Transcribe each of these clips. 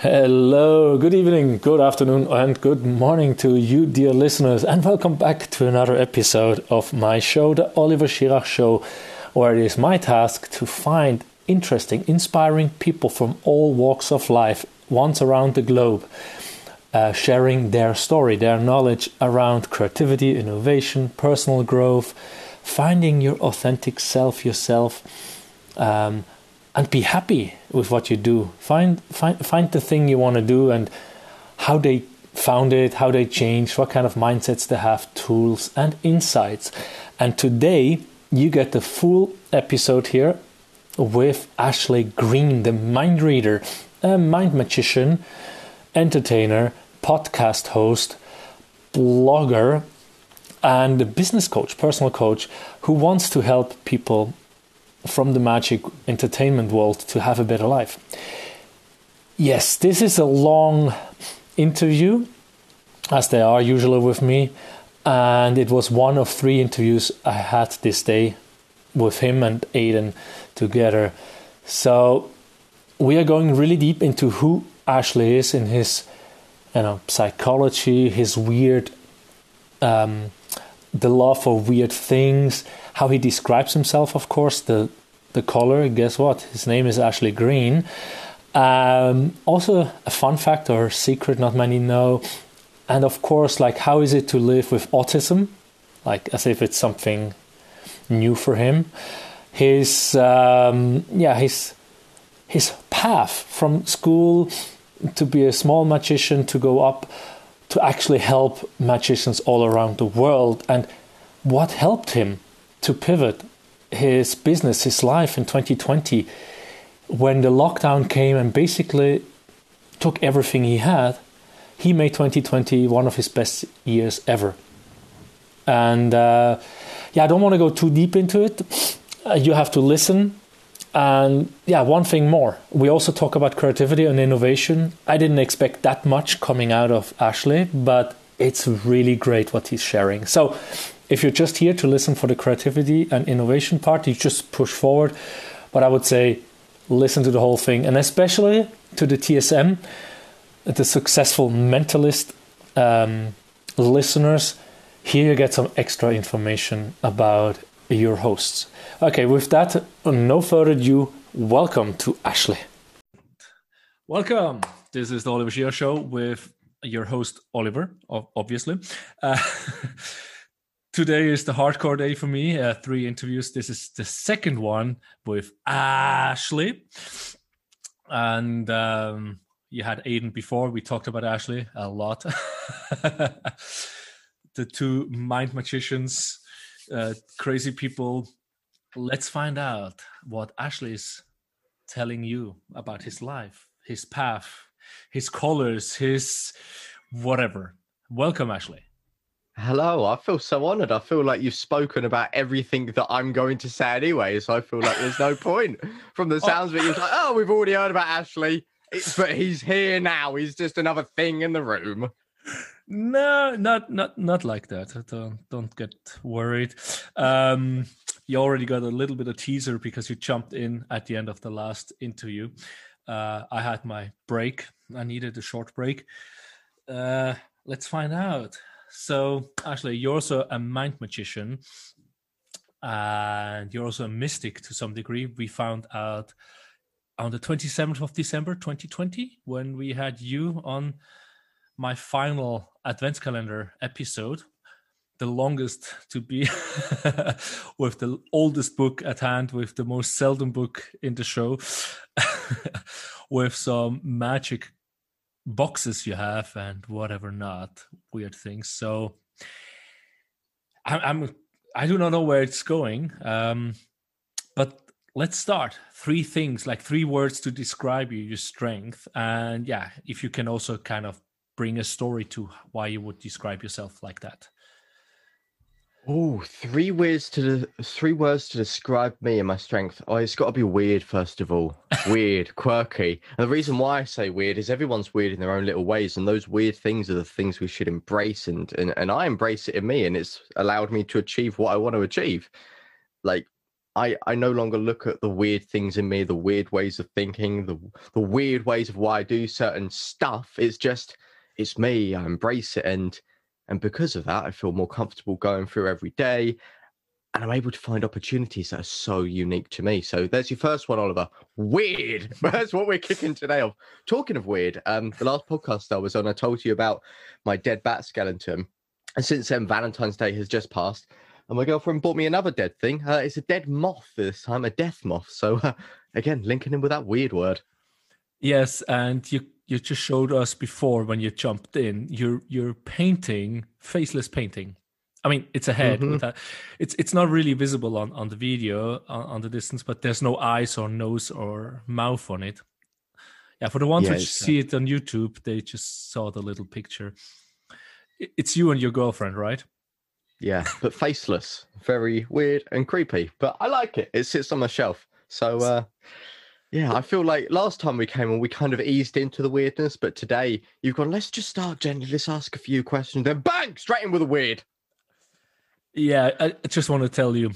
Hello, good evening, good afternoon, and good morning to you, dear listeners, and welcome back to another episode of my show, The Oliver Schirach Show, where it is my task to find interesting, inspiring people from all walks of life once around the globe, uh, sharing their story, their knowledge around creativity, innovation, personal growth, finding your authentic self yourself. Um, and be happy with what you do. Find find find the thing you want to do and how they found it, how they changed, what kind of mindsets they have, tools and insights. And today you get the full episode here with Ashley Green, the mind reader, a mind magician, entertainer, podcast host, blogger, and a business coach, personal coach, who wants to help people from the magic entertainment world to have a better life. Yes, this is a long interview, as they are usually with me, and it was one of three interviews I had this day with him and Aidan together. So we are going really deep into who Ashley is in his you know psychology, his weird um, the love for weird things, how he describes himself, of course, the the color. Guess what? His name is Ashley Green. Um, also, a fun fact or secret not many know, and of course, like how is it to live with autism, like as if it's something new for him. His um, yeah, his his path from school to be a small magician to go up to actually help magicians all around the world and what helped him to pivot his business, his life in 2020 when the lockdown came and basically took everything he had. He made 2020 one of his best years ever. And uh, yeah, I don't want to go too deep into it. Uh, you have to listen. And yeah, one thing more. We also talk about creativity and innovation. I didn't expect that much coming out of Ashley, but it's really great what he's sharing. So if you're just here to listen for the creativity and innovation part, you just push forward. But I would say listen to the whole thing, and especially to the TSM, the successful mentalist um, listeners. Here you get some extra information about your hosts. Okay, with that, no further ado, welcome to Ashley. Welcome. This is the Oliver Schirach Show with your host, Oliver, obviously. Uh, today is the hardcore day for me. Uh, three interviews. This is the second one with Ashley, and um, you had Aidan before. We talked about Ashley a lot. the two mind magicians, uh, crazy people. Let's find out what Ashley is telling you about his life, his path, his colors, his whatever. Welcome, Ashley. Hello, I feel so honored. I feel like you've spoken about everything that I'm going to say anyway, so I feel like there's no point. From the oh. sounds of it, you're like, oh, we've already heard about Ashley, but he's here now. He's just another thing in the room. No, not not not like that. Don't don't get worried. Um, you already got a little bit of teaser because you jumped in at the end of the last interview. Uh, I had my break. I needed a short break. Uh, let's find out so, Ashley, you're also a mind magician and you're also a mystic to some degree. We found out on the 27th of December 2020 when we had you on my final advents calendar episode the longest to be with the oldest book at hand with the most seldom book in the show with some magic boxes you have and whatever not weird things. So i'm, I'm i do not know where it's going um but let's start. Three things like three words to describe you your strength. And yeah if you can also kind of bring a story to why you would describe yourself like that Oh, three words to three words to describe me and my strength. Oh, it's got to be weird first of all. Weird, quirky. And the reason why I say weird is everyone's weird in their own little ways, and those weird things are the things we should embrace. And and and I embrace it in me, and it's allowed me to achieve what I want to achieve. Like I, I no longer look at the weird things in me, the weird ways of thinking, the the weird ways of why I do certain stuff. It's just it's me. I embrace it, and and because of that, I feel more comfortable going through every day, and I'm able to find opportunities that are so unique to me. So there's your first one, Oliver. Weird. That's what we're kicking today off. Talking of weird, um, the last podcast I was on, I told you about my dead bat skeleton, and since then, Valentine's Day has just passed and my girlfriend bought me another dead thing. Uh, it's a dead moth this time, a death moth. So uh, again, linking in with that weird word. Yes, and you you just showed us before when you jumped in. You're you're painting faceless painting. I mean, it's a head mm-hmm. with that. It's it's not really visible on on the video on, on, the distance, but there's no eyes or nose or mouth on it. Yeah, for the ones yeah, which see it on YouTube, they just saw the little picture. It's you and your girlfriend, right? Yeah, but faceless. Very weird and creepy. But I like it. It sits on the shelf. So uh yeah, I feel like last time we came on, we kind of eased into the weirdness, but today you've gone, let's just start gently, let's ask a few questions, then bang, straight in with a weird. Yeah, I just want to tell you,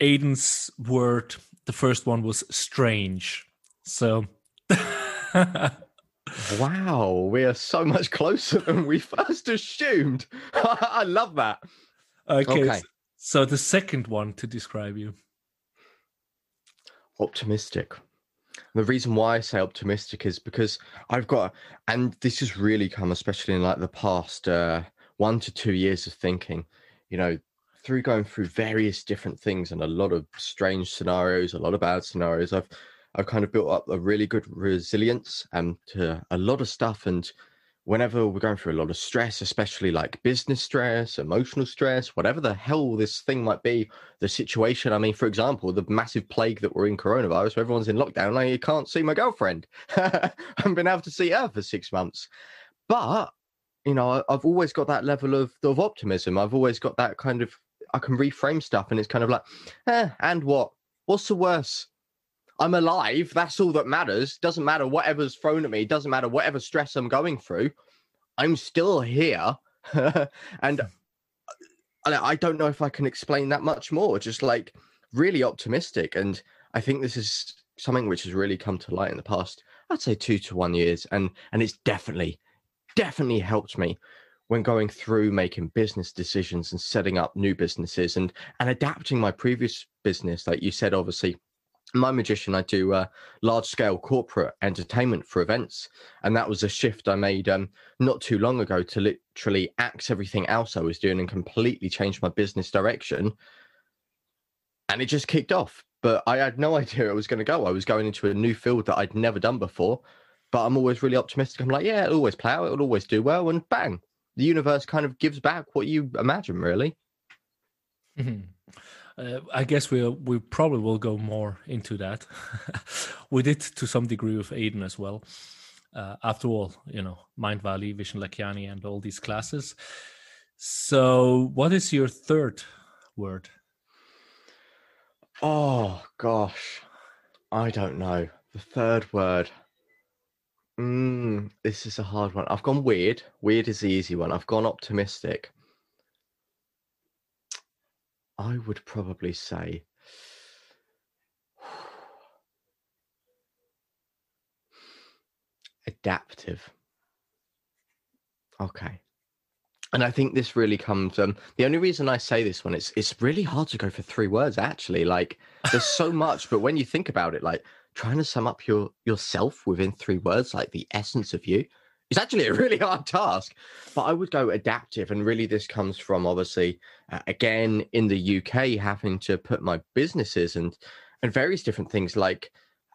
Aidan's word, the first one was strange. So Wow, we are so much closer than we first assumed. I love that. Okay. okay. So the second one to describe you. Optimistic. The reason why I say optimistic is because I've got, and this has really come, especially in like the past uh, one to two years of thinking, you know, through going through various different things and a lot of strange scenarios, a lot of bad scenarios. I've, I've kind of built up a really good resilience and um, to a lot of stuff. And whenever we're going through a lot of stress, especially like business stress, emotional stress, whatever the hell this thing might be, the situation. I mean, for example, the massive plague that we're in coronavirus, where everyone's in lockdown, I you can't see my girlfriend. I haven't been able to see her for six months. But, you know, I've always got that level of, of optimism. I've always got that kind of, I can reframe stuff and it's kind of like, eh, and what? What's the worst? I'm alive. That's all that matters. Doesn't matter whatever's thrown at me. Doesn't matter whatever stress I'm going through. I'm still here. and uh, I don't know if I can explain that much more. Just like really optimistic. And I think this is something which has really come to light in the past, I'd say two to one years. And and it's definitely, definitely helped me when going through making business decisions and setting up new businesses and and adapting my previous business. Like you said, obviously my magician i do uh, large scale corporate entertainment for events and that was a shift i made um, not too long ago to literally axe everything else i was doing and completely change my business direction. And it just kicked off but i had no idea it was going to go. I was going into a new field that i'd never done before but i'm always really optimistic. I'm like yeah it'll always play out it'll always do well and bang the universe kind of gives back what you imagine really. Mm-hmm uh, I guess we we probably will go more into that. we did to some degree with Aidan as well. Uh, after all, you know, Mindvalley, Vishen Lakhiani, and all these classes. So, what is your third word? Oh gosh, I don't know. The third word. Mm, this is a hard one. I've gone weird. Weird is the easy one. I've gone optimistic. I would probably say adaptive. Okay. And I think this really comes. Um, the only reason I say this one, it's it's really hard to go for three words. Actually, like there's so much, but when you think about it, like trying to sum up your yourself within three words, like the essence of you, it's actually a really hard task, but I would go adaptive. And really, this comes from obviously, uh, again, in the UK, having to put my businesses and and various different things. Like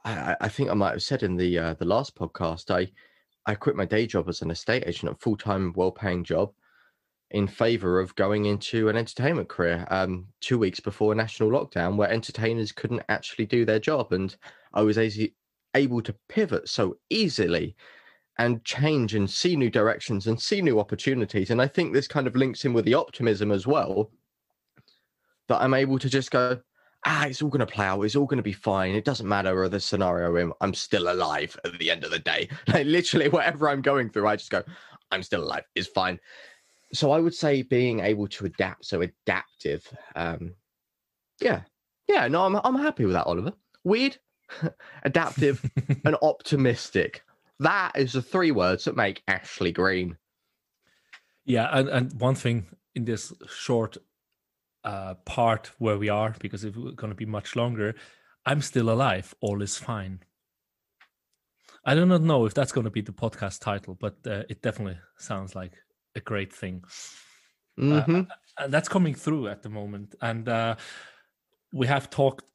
I, I think I might have said in the uh, the last podcast, I I quit my day job as an estate agent, a full time, well paying job, in favor of going into an entertainment career. Um, two weeks before national lockdown, where entertainers couldn't actually do their job, and I was able to pivot so easily and change and see new directions and see new opportunities. And I think this kind of links in with the optimism as well that I'm able to just go, ah, it's all going to play out. It's all going to be fine. It doesn't matter the scenario I'm, I'm still alive at the end of the day. Like literally, whatever I'm going through, I just go, I'm still alive. It's fine. So I would say being able to adapt, so adaptive. Um, yeah, Yeah, no, I'm I'm happy with that, Oliver. Weird, adaptive, and optimistic. That is the three words that make Ashley Green. Yeah, and, and one thing in this short uh, part where we are, because it's going to be much longer, I'm still alive. All is fine. I do not know if that's going to be the podcast title, but uh, it definitely sounds like a great thing. Mm-hmm. Uh, and that's coming through at the moment. And uh, we have talked,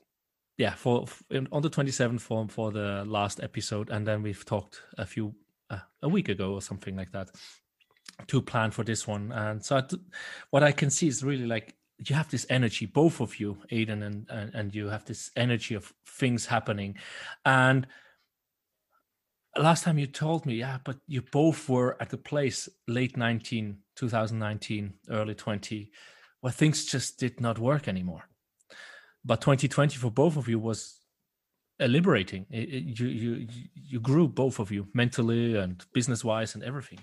yeah, for, on the 27th form for the last episode, and then we've talked a few uh, a week ago or something like that to plan for this one. And so, what I can see is really like you have this energy, both of you, Aidan, and, and and you have this energy of things happening, and last time you told me, yeah, but you both were at the place late 19, 2019, early 20, where things just did not work anymore. But 2020 for both of you was liberating. It, it, you, you, you grew both of you mentally and business wise and everything.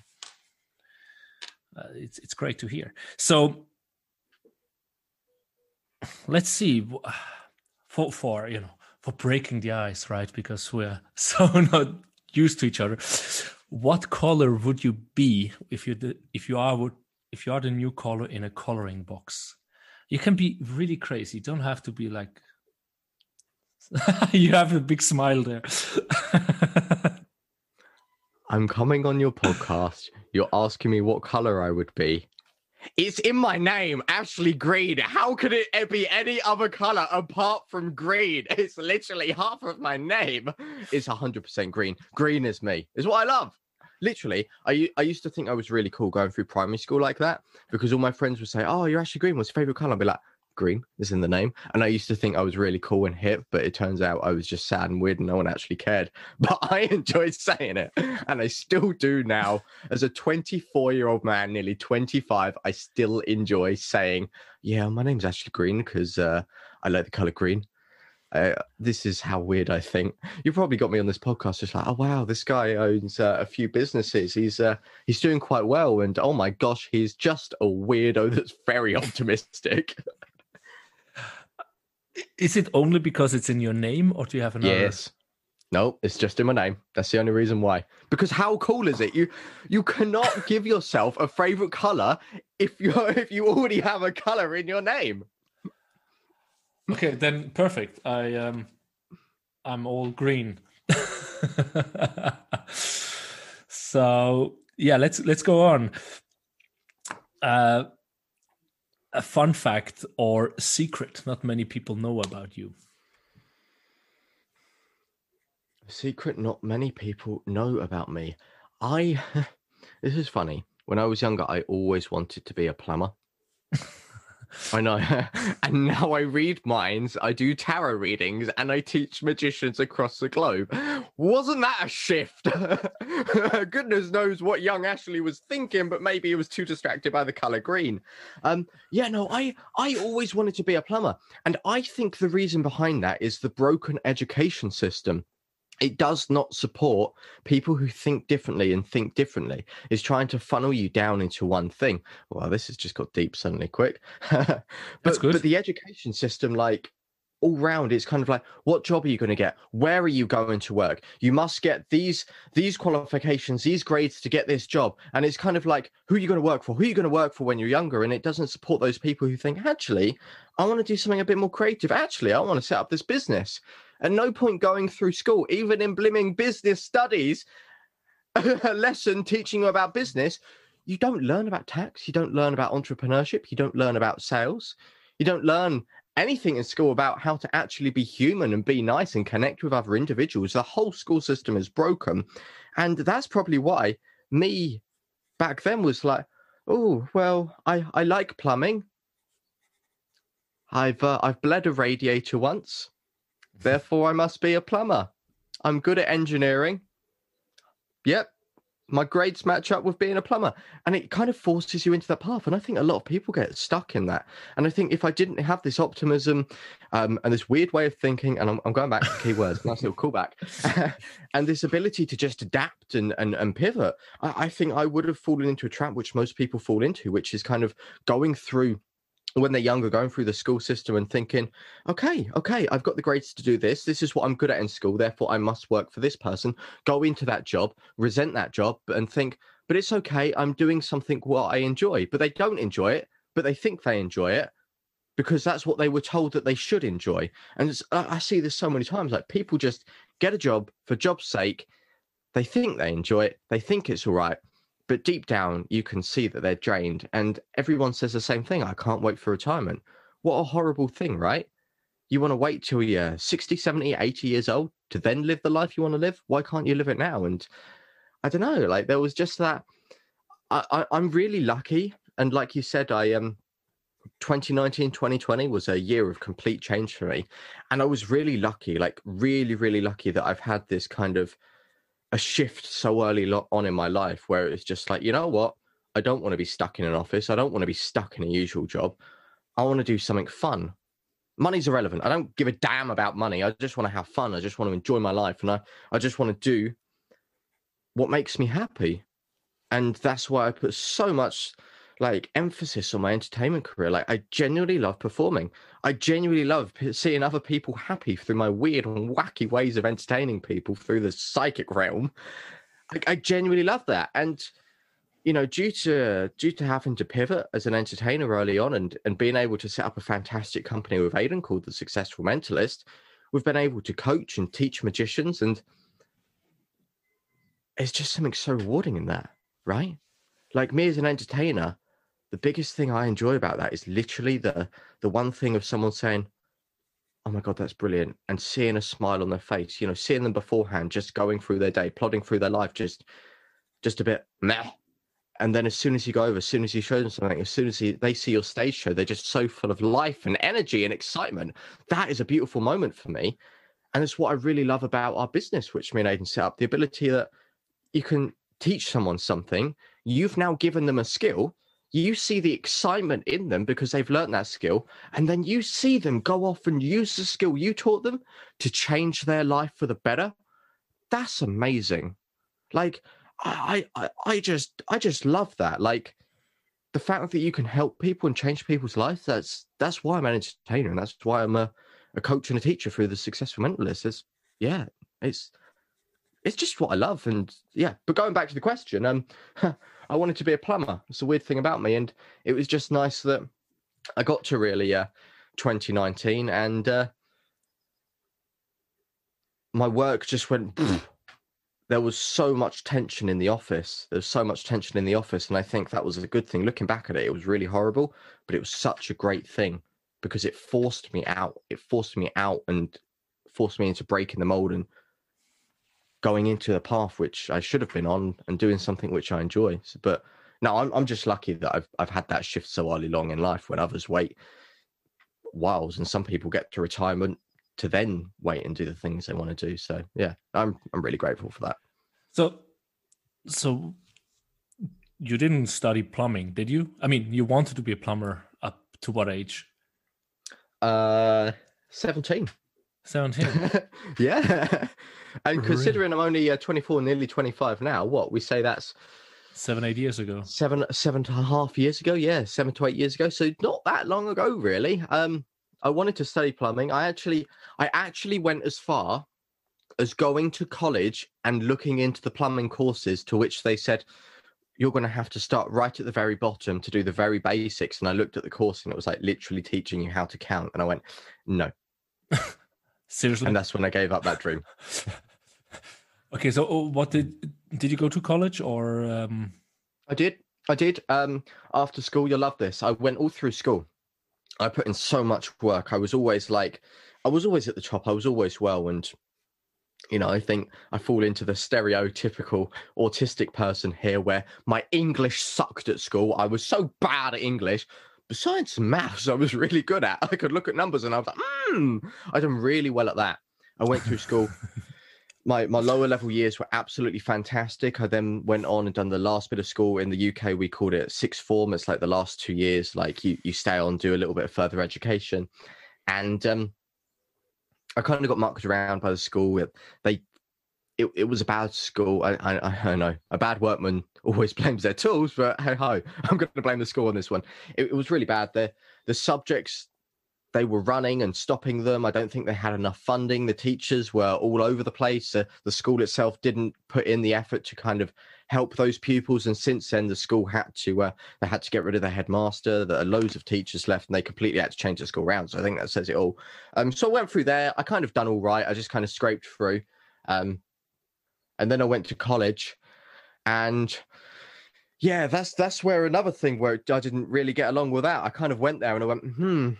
Uh, it's, it's great to hear. So let's see for, for, you know, for breaking the ice, right? Because we're so not used to each other. What color would you be if you if you are would if you are the new color in a coloring box? You can be really crazy. You don't have to be like. you have a big smile there. I'm coming on your podcast. You're asking me what color I would be. It's in my name, Ashley Green. How could it be any other color apart from green? It's literally half of my name. It's 100% green. Green is me. Is what I love. Literally, I, I used to think I was really cool going through primary school like that because all my friends would say, "Oh, you're Ashley Green. What's your favorite color?" I'd be like, green is in the name. And I used to think I was really cool and hip, but it turns out I was just sad and weird and no one actually cared. But I enjoyed saying it. And I still do now. As a 24 year old man, nearly 25, I still enjoy saying, Yeah, my name's Ashley Green because uh, I like the color green. Uh, this is how weird I think. You probably got me on this podcast just like, oh wow, this guy owns uh, a few businesses. He's uh, he's doing quite well, and oh my gosh, he's just a weirdo that's very optimistic. Is it only because it's in your name, or do you have another? Yes. No, it's just in my name. That's the only reason why. Because how cool is it? You you cannot give yourself a favorite color if you if you already have a color in your name. Okay, then perfect. I um I'm all green. so yeah, let's let's go on. Uh a fun fact or secret not many people know about you? A secret not many people know about me. I, this is funny. When I was younger, I always wanted to be a plumber. I know. and now I read minds, I do tarot readings, and I teach magicians across the globe. Wasn't that a shift? Goodness knows what young Ashley was thinking, but maybe he was too distracted by the color green. Um, yeah, no, I I always wanted to be a plumber, and I think the reason behind that is the broken education system it does not support people who think differently and think differently. Is trying to funnel you down into one thing. Well this has just got deep suddenly quick. But, but the education system like all round it's kind of like what job are you going to get? Where are you going to work? You must get these these qualifications these grades to get this job. And it's kind of like who are you going to work for? Who are you going to work for when you're younger? And it doesn't support those people who think actually i want to do something a bit more creative. Actually i want to set up this business at no point going through school even in blimming business studies a lesson teaching you about business you don't learn about tax you don't learn about entrepreneurship you don't learn about sales you don't learn anything in school about how to actually be human and be nice and connect with other individuals. The whole school system is broken. And that's probably why me back then was like, oh, well, I, I like plumbing. I've uh, I've bled a radiator once. Therefore, I must be a plumber. I'm good at engineering. Yep, my grades match up with being a plumber and it kind of forces you into that path and i think a lot of people get stuck in that and i think if i didn't have this optimism um, and this weird way of thinking and i'm, I'm going back to keywords nice little callback and this ability to just adapt and, and, and pivot I, I think i would have fallen into a trap which most people fall into which is kind of going through when they're younger, going through the school system and thinking, okay, okay, I've got the grades to do this. This is what I'm good at in school. Therefore, I must work for this person. Go into that job, resent that job, and think, but it's okay. I'm doing something what I enjoy. But they don't enjoy it, but they think they enjoy it because that's what they were told that they should enjoy. And I see this so many times. Like people just get a job for job's sake. They think they enjoy it. They think it's all right but deep down you can see that they're drained and everyone says the same thing i can't wait for retirement. What a horrible thing right? You want to wait till you're 60 70 80 years old to then live the life you want to live? Why can't you live it now? And i don't know like there was just that I, I am really lucky and like you said i um 2019 2020 was a year of complete change for me and i was really lucky like really really lucky that i've had this kind of a shift so early on in my life where it's just like, you know what? I don't want to be stuck in an office. I don't want to be stuck in a usual job. I want to do something fun. Money's irrelevant. I don't give a damn about money. I just want to have fun. I just want to enjoy my life. And I, I just want to do what makes me happy. And that's why I put so much like emphasis on my entertainment career. Like I genuinely love performing. I genuinely love seeing other people happy through my weird and wacky ways of entertaining people through the psychic realm. I, I genuinely love that. And you know, due to due to having to pivot as an entertainer early on and and being able to set up a fantastic company with Aidan called the Successful Mentalist, we've been able to coach and teach magicians and it's just something so rewarding in that, right? Like me as an entertainer, the biggest thing I enjoy about that is literally the the one thing of someone saying, "Oh my god, that's brilliant," and seeing a smile on their face. You know, seeing them beforehand, just going through their day, plodding through their life, just just a bit meh. And then as soon as you go over, as soon as you show them something, as soon as they see your stage show, they're just so full of life and energy and excitement. That is a beautiful moment for me. And it's what I really love about our business, which me and Aidan set up the ability that you can teach someone something. You've now given them a skill you see the excitement in them because they've learned that skill and then you see them go off and use the skill you taught them to change their life for the better. That's amazing. Like i i i just i just love that. Like the fact that you can help people and change people's lives that's that's why i'm an entertainer and that's why i'm a, a coach and a teacher through the successful mentalist. It's yeah it's it's just what i love and yeah but going back to the question um I wanted to be a plumber. It's a weird thing about me, and it was just nice that I got to really uh, 2019, and uh, my work just went. there was so much tension in the office. There was so much tension in the office, and I think that was a good thing. Looking back at it, it was really horrible, but it was such a great thing because it forced me out. It forced me out and forced me into breaking the mold and going into a path which I should have been on and doing something which I enjoy. So, but no, I'm I'm just lucky that I've I've had that shift so early long in life when others wait whiles and some people get to retirement to then wait and do the things they want to do. So yeah, I'm I'm really grateful for that. So so you didn't study plumbing, did you? I mean, you wanted to be a plumber up to what age? Uh 17. 17. yeah. And really? considering I'm only uh, 24, nearly 25 now, what we say that's seven, eight years ago. Seven, seven and a half years ago. Yeah, seven to eight years ago. So not that long ago, really. Um, I wanted to study plumbing. I actually, I actually went as far as going to college and looking into the plumbing courses to which they said you're going to have to start right at the very bottom to do the very basics. And I looked at the course and it was like literally teaching you how to count. And I went, no. Seriously? And that's when I gave up that dream. okay, so oh, what did did you go to college or? Um... I did. I did. Um, after school, you'll love this. I went all through school. I put in so much work. I was always like, I was always at the top. I was always well, and you know, I think I fall into the stereotypical autistic person here, where my English sucked at school. I was so bad at English, besides maths, I was really good at. I could look at numbers and I was like, hmm, I done really well at that. I went through school. my my lower level years were absolutely fantastic. I then went on and done the last bit of school in the UK. We called it sixth form. It's like the last two years. Like you you stay on, do a little bit of further education, and um, I kind of got mucked around by the school. With they it, it was a bad school. I, I, I know a bad workman always blames their tools, but hey ho, I'm going to blame the school on this one. It, it was really bad. The the subjects they were running and stopping them. I don't think they had enough funding. The teachers were all over the place. The school itself didn't put in the effort to kind of help those pupils. And since then, the school had to uh, they had to get rid of the headmaster. There are loads of teachers left, and they completely had to change the school around. So I think that says it all. Um, so I went through there. I kind of done all right. I just kind of scraped through. Um, and then I went to college, and yeah, that's that's where another thing where I didn't really get along with that. I kind of went there and I went, hmm,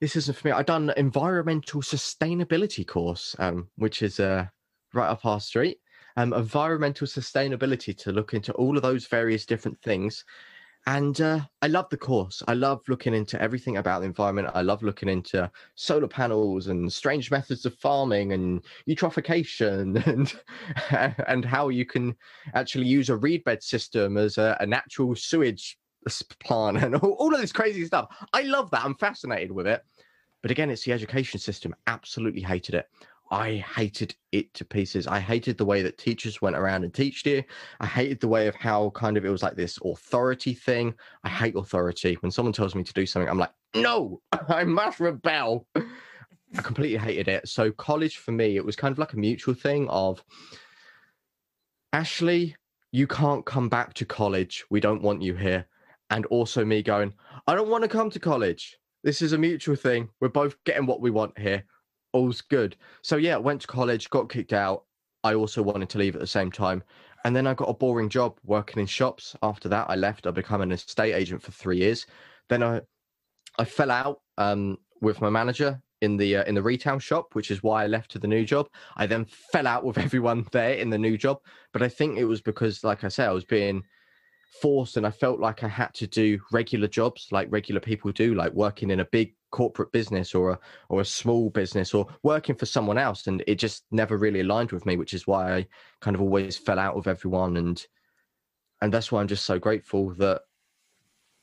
this isn't for me. I done environmental sustainability course, um, which is uh, right up our street. Um, environmental sustainability to look into all of those various different things and uh, I love the course. I love looking into everything about the environment. I love looking into solar panels and strange methods of farming and eutrophication and and how you can actually use a reed bed system as a, a natural sewage plant and all, all of this crazy stuff. I love that. I'm fascinated with it. But again, it's the education system. Absolutely hated it. I hated it to pieces. I hated the way that teachers went around and teached you. I hated the way of how kind of it was like this authority thing. I hate authority. When someone tells me to do something, I'm like, no, I must rebel. I completely hated it. So college for me, it was kind of like a mutual thing of Ashley, you can't come back to college. We don't want you here. And also me going, I don't want to come to college. This is a mutual thing. We're both getting what we want here all's good. So yeah, went to college, got kicked out. I also wanted to leave at the same time. And then I got a boring job working in shops. After that, I left. I became an estate agent for three years. Then I I fell out um, with my manager in the uh, in the retail shop, which is why I left to the new job. I then fell out with everyone there in the new job, but I think it was because, like I said, I was being forced and I felt like I had to do regular jobs like regular people do, like working in a big corporate business or a or a small business or working for someone else and it just never really aligned with me which is why I kind of always fell out with everyone. And and that's why I'm just so grateful that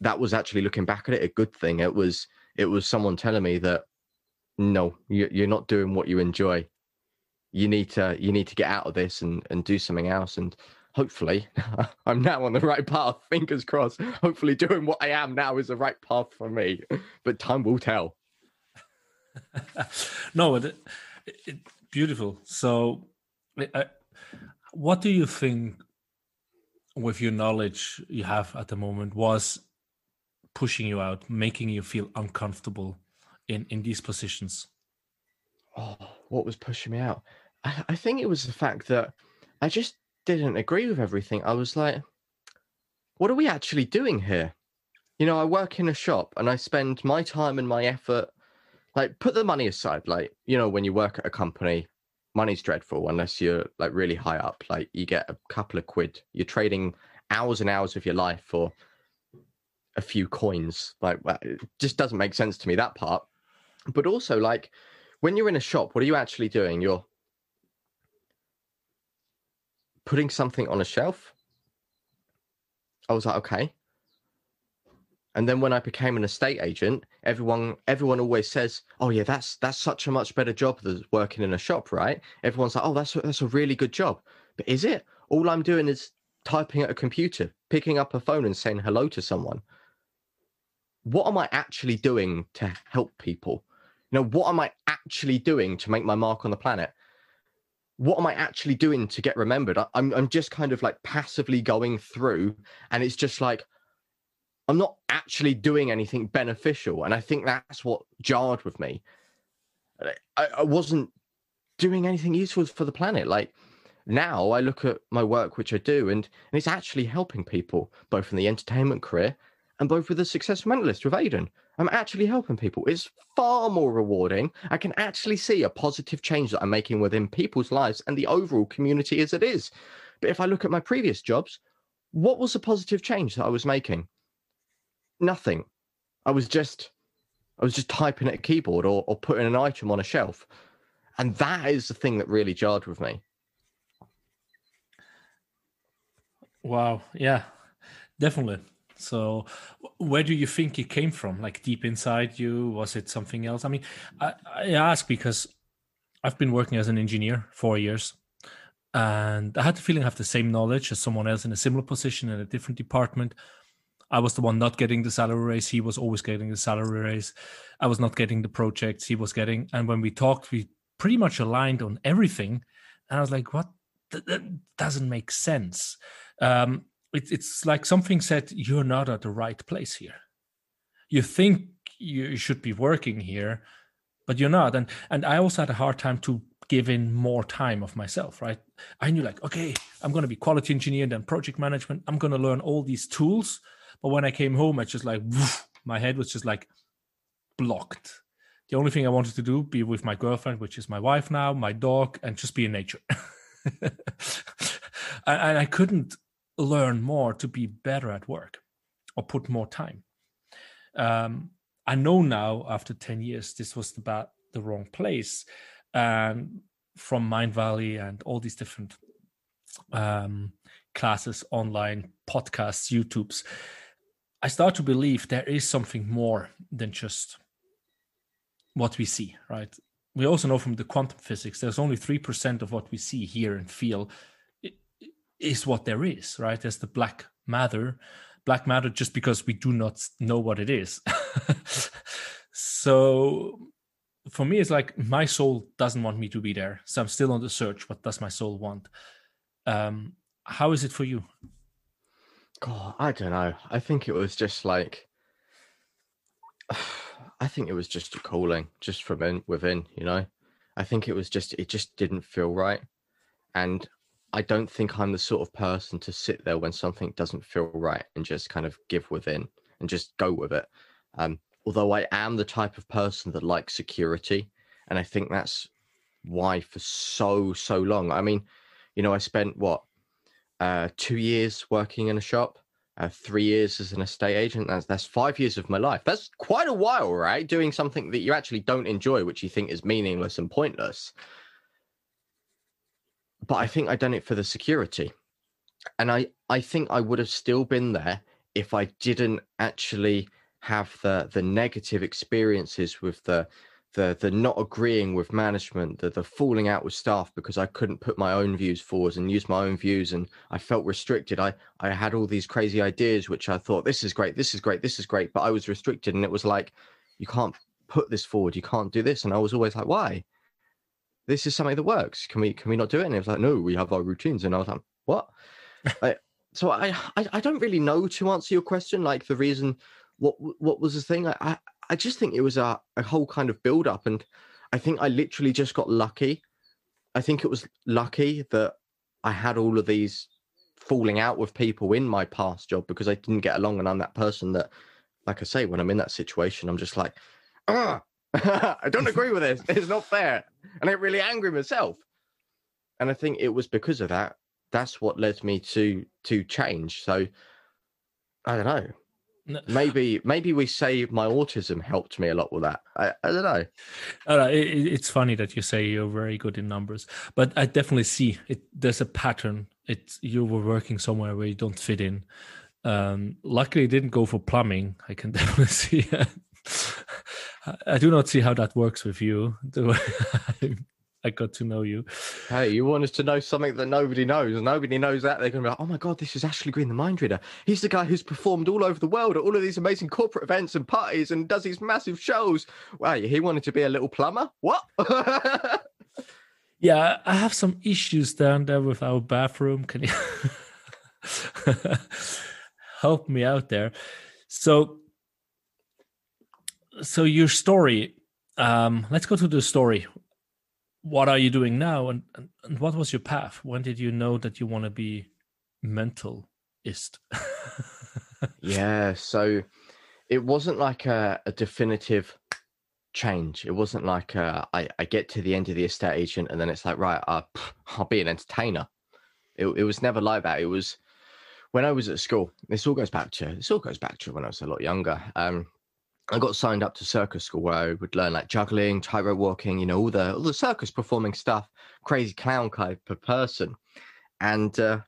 that was actually looking back at it a good thing. It was it was someone telling me that no you're not doing what you enjoy. You need to you need to get out of this and and do something else. And hopefully I'm now on the right path. Fingers crossed. Hopefully, doing what I am now is the right path for me, but time will tell. no, it, it, beautiful. So, uh, what do you think, with your knowledge you have at the moment, was pushing you out, making you feel uncomfortable in in these positions? Oh, what was pushing me out? I, I think it was the fact that I just didn't agree with everything. I was like, what are we actually doing here? You know, I work in a shop and I spend my time and my effort, like, put the money aside. Like, you know, when you work at a company, money's dreadful unless you're like really high up. Like, you get a couple of quid. You're trading hours and hours of your life for a few coins. Like, it just doesn't make sense to me, that part. But also, like, when you're in a shop, what are you actually doing? You're putting something on a shelf. I was like, okay. And then when I became an estate agent, everyone everyone always says, "Oh yeah, that's that's such a much better job than working in a shop, right?" Everyone's like, "Oh, that's that's a really good job." But is it? All I'm doing is typing at a computer, picking up a phone and saying hello to someone. What am I actually doing to help people? You know, what am I actually doing to make my mark on the planet? What am I actually doing to get remembered? I, I'm I'm just kind of like passively going through, and it's just like I'm not actually doing anything beneficial, and I think that's what jarred with me. I, I wasn't doing anything useful for the planet. Like now, I look at my work, which I do, and and it's actually helping people, both in the entertainment career and both with the successful mentalist with Aidan. I'm actually helping people. It's far more rewarding. I can actually see a positive change that I'm making within people's lives and the overall community as it is. But if I look at my previous jobs, what was the positive change that I was making? Nothing. I was just I was just typing at a keyboard or, or putting an item on a shelf. And that is the thing that really jarred with me. Wow. Yeah, definitely. So, where do you think it came from? Like deep inside you? Was it something else? I mean, I, I ask because I've been working as an engineer for years, and I had the feeling I have the same knowledge as someone else in a similar position in a different department. I was the one not getting the salary raise. He was always getting the salary raise. I was not getting the projects he was getting. And when we talked, we pretty much aligned on everything. And I was like, what? That, doesn't make sense. Um, it, it's like something said, you're not at the right place here. You think you should be working here, but you're not. And and I also had a hard time to give in more time of myself, right? I knew like, okay, I'm going to be quality engineer, and then project management. I'm going to learn all these tools. But when I came home, I just like, woof, my head was just like blocked. The only thing I wanted to do, be with my girlfriend, which is my wife now, my dog, and just be in nature. and I couldn't learn more to be better at work or put more time. Um, I know now after 10 years, this was about the wrong place. And from Mindvalley and all these different um, classes, online podcasts, YouTubes, I start to believe there is something more than just what we see, right? We also know from the quantum physics, there's only 3% of what we see, hear, and feel is what there is, right? There's the black matter, black matter just because we do not know what it is. so for me, it's like my soul doesn't want me to be there. So I'm still on the search. What does my soul want? Um, how is it for you? God, I don't know. I think it was just like, I think it was just a calling, just from in, within. You know, I think it was just it just didn't feel right, and I don't think I'm the sort of person to sit there when something doesn't feel right and just kind of give within and just go with it. Um, although I am the type of person that likes security, and I think that's why for so so long. I mean, you know, I spent what uh, two years working in a shop, uh, three years as an estate agent. That's that's five years of my life. That's quite a while, right? Doing something that you actually don't enjoy, which you think is meaningless and pointless but I think I'd done it for the security. And I, I think I would have still been there if I didn't actually have the the negative experiences with the the the not agreeing with management, the the falling out with staff because I couldn't put my own views forward and use my own views and I felt restricted. I I had all these crazy ideas which I thought this is great, this is great, this is great, but I was restricted and it was like you can't put this forward, you can't do this and I was always like why? This is something that works. Can we can we not do it? And it was like, no, we have our routines. And I was like, what? I, so I, I I don't really know to answer your question. Like the reason, what what was the thing? I I, I just think it was a, a whole kind of build up, and I think I literally just got lucky. I think it was lucky that I had all of these falling out with people in my past job because I didn't get along, and I'm that person that, like I say, when I'm in that situation, I'm just like, ah, I don't agree with this. It's not fair. And I get really angry myself. And I think it was because of that. That's what led me to to change. So I don't know. No. Maybe maybe we say my autism helped me a lot with that. I, I don't know. Uh, it, it's funny that you say you're very good in numbers, but I definitely see it. There's a pattern. It's you were working somewhere where you don't fit in. Um, luckily, it didn't go for plumbing. I can definitely see it. I do not see how that works with you. I got to know you. Hey, you want us to know something that nobody knows. Nobody knows that. They're going to be like, oh my God, this is Ashley Green, the mind reader. He's the guy who's performed all over the world at all of these amazing corporate events and parties and does these massive shows. Wow, he wanted to be a little plumber? What? yeah, I have some issues down there with our bathroom. Can you help me out there? So, so your story um, let's go to the story. What are you doing now and, and what was your path? When did you know that you want to be mentalist? Yeah so it wasn't like a, a definitive change. It wasn't like uh, I, I get to the end of the estate agent and then it's like right uh, i'll be an entertainer. It, it was never like that. It was when i was at school. This all goes back to this all goes back to when i was a lot younger. Um I got signed up to circus school where I would learn like juggling, tightrope walking, you know, all the all the circus performing stuff, crazy clown type of person. And uh,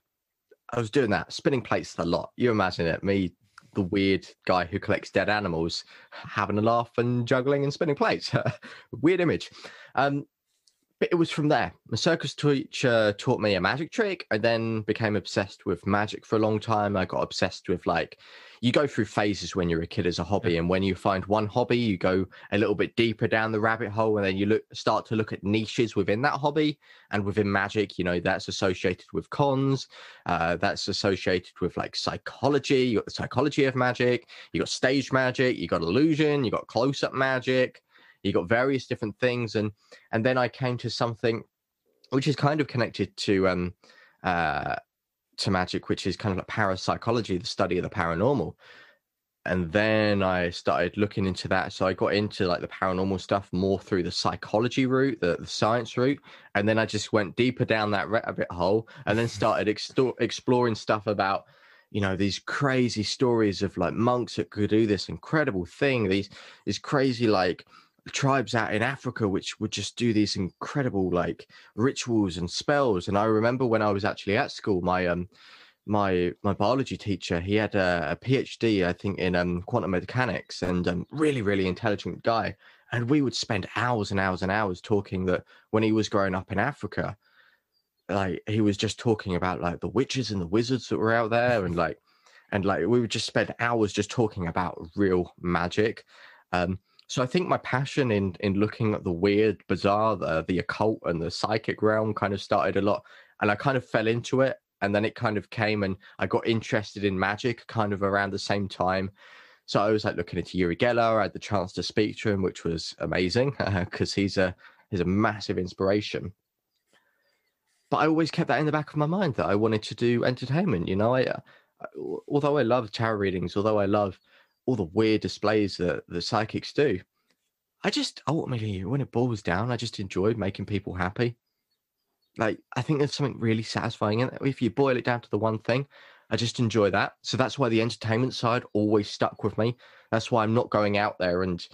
I was doing that, spinning plates a lot. You imagine it, me, the weird guy who collects dead animals, having a laugh and juggling and spinning plates. weird image. Um, but it was from there. My circus teacher taught me a magic trick. I then became obsessed with magic for a long time. I got obsessed with like, you go through phases when you're a kid as a hobby, and when you find one hobby, you go a little bit deeper down the rabbit hole, and then you look start to look at niches within that hobby. And within magic, you know that's associated with cons. Uh, that's associated with like psychology. You got the psychology of magic. You got stage magic. You got illusion. You got close up magic you got various different things and and then i came to something which is kind of connected to um uh to magic which is kind of like parapsychology the study of the paranormal. And then i started looking into that so i got into like the paranormal stuff more through the psychology route the, the science route and then i just went deeper down that rabbit hole and then started extor- exploring stuff about you know these crazy stories of like monks that could do this incredible thing these these crazy like tribes out in Africa which would just do these incredible like rituals and spells. And I remember when I was actually at school, my um my my biology teacher he had a, a PhD I think in um quantum mechanics and um, really really intelligent guy. And we would spend hours and hours and hours talking that when he was growing up in Africa, like he was just talking about like the witches and the wizards that were out there and like and like we would just spend hours just talking about real magic. Um, so I think my passion in in looking at the weird, bizarre, the the occult and the psychic realm kind of started a lot, and I kind of fell into it, and then it kind of came, and I got interested in magic kind of around the same time. So I was like looking into Uri Geller. I had the chance to speak to him, which was amazing because uh, he's a he's a massive inspiration. But I always kept that in the back of my mind that I wanted to do entertainment. You know, I, I although I love tarot readings, although I love all the weird displays that the psychics do. I just ultimately, when it boils down, I just enjoy making people happy. Like, I think there's something really satisfying in it. If you boil it down to the one thing, I just enjoy that. So that's why the entertainment side always stuck with me. That's why I'm not going out there and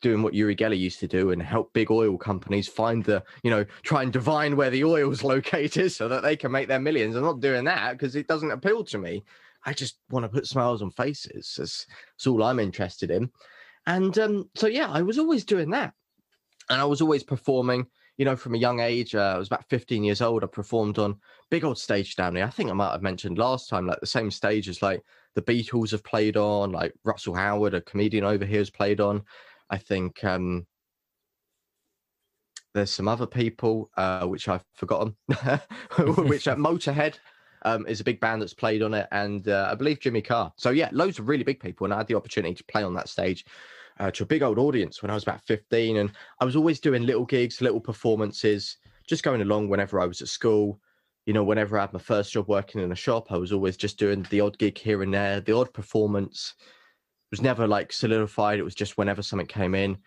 doing what Uri Geller used to do and help big oil companies find the, you know, try and divine where the oil's located so that they can make their millions. I'm not doing that because it doesn't appeal to me. I just want to put smiles on faces. That's, that's all I'm interested in. And um, so, yeah, I was always doing that. And I was always performing, you know, from a young age. Uh, I was about 15 years old. I performed on big old stage down there. I think I might have mentioned last time, like the same stage as like the Beatles have played on, like Russell Howard, a comedian over here, has played on. I think um, there's some other people uh, which I've forgotten, which at Motorhead um, is a big band that's played on it, and uh, I believe Jimmy Carr. So yeah, loads of really big people, and I had the opportunity to play on that stage uh, to a big old audience when I was about 15, and I was always doing little gigs, little performances, just going along whenever I was at school. You know, whenever I had my first job working in a shop, I was always just doing the odd gig here and there, the odd performance. It was never like solidified. It was just whenever something came in.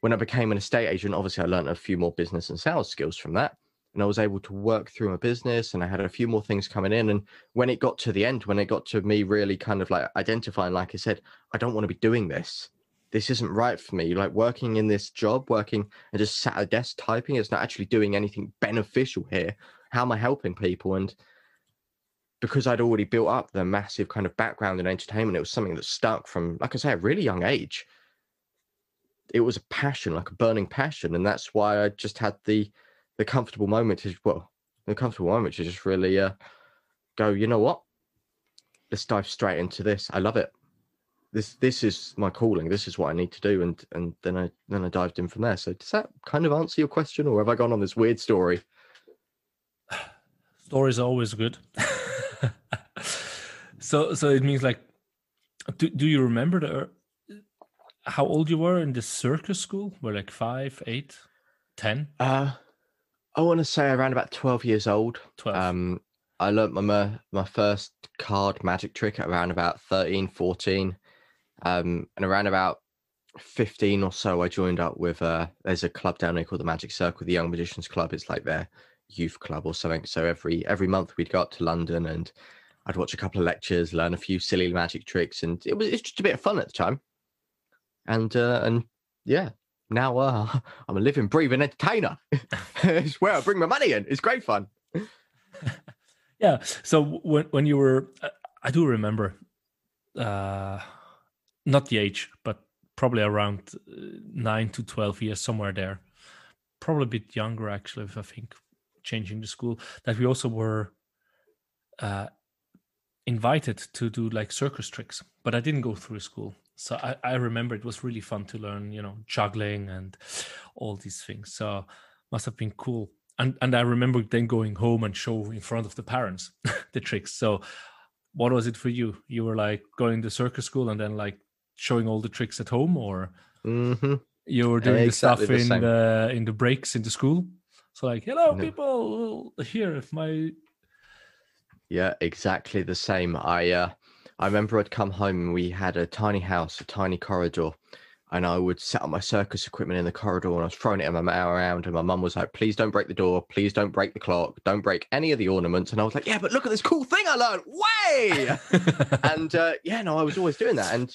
When I became an estate agent, obviously I learned a few more business and sales skills from that and I was able to work through my business and I had a few more things coming in. And when it got to the end, when it got to me really kind of like identifying, like I said, I don't want to be doing this. This isn't right for me. Like working in this job, working and just sat at a desk typing, it's not actually doing anything beneficial here. How am I helping people? And because I'd already built up the massive kind of background in entertainment, it was something that stuck from, like I say, a really young age. It was a passion, like a burning passion. And that's why I just had the the comfortable moment is well, the comfortable moment is just really uh, go. You know what? Let's dive straight into this. I love it. This this is my calling. This is what I need to do, and and then I then I dived in from there. So does that kind of answer your question, or have I gone on this weird story? Stories are always good. so so it means like, do do you remember the how old you were in the circus school? Were like five, eight, ten? Uh I want to say around about 12 years old. 12. Um, I learnt my my first card magic trick around about 13, 14. Um, and around about 15 or so, I joined up with, uh, there's a club down there called the Magic Circle, the Young Magicians Club. It's like their youth club or something. So every every month we'd go up to London and I'd watch a couple of lectures, learn a few silly magic tricks. And it was it's just a bit of fun at the time. And, uh, and yeah, now uh, I'm a living, breathing entertainer. it's where I bring my money in. It's great fun. yeah. So when when you were, uh, I do remember, uh, not the age, but probably around uh, nine to twelve years, somewhere there. probably a bit younger actually, if I think changing the school, that we also were uh, invited to do like circus tricks, but I didn't go through school. So I, I remember it was really fun to learn, you know, juggling and all these things. So must have been cool. And and I remember then going home and show in front of the parents the tricks. So what was it for you? You were like going to circus school and then like showing all the tricks at home, or Mm-hmm. you were doing Exactly the the stuff in same. the in the breaks in the school? So like, hello No. people, here if my Yeah, exactly the same. I uh, I remember I'd come home and we had a tiny house, a tiny corridor, and I would set up my circus equipment in the corridor and I was throwing it in my mouth around, and my mum was like, "Please don't break the door. Please don't break the clock. Don't break any of the ornaments." And I was like, "Yeah, but look at this cool thing I learned! Way!" and uh, yeah, no, I was always doing that, and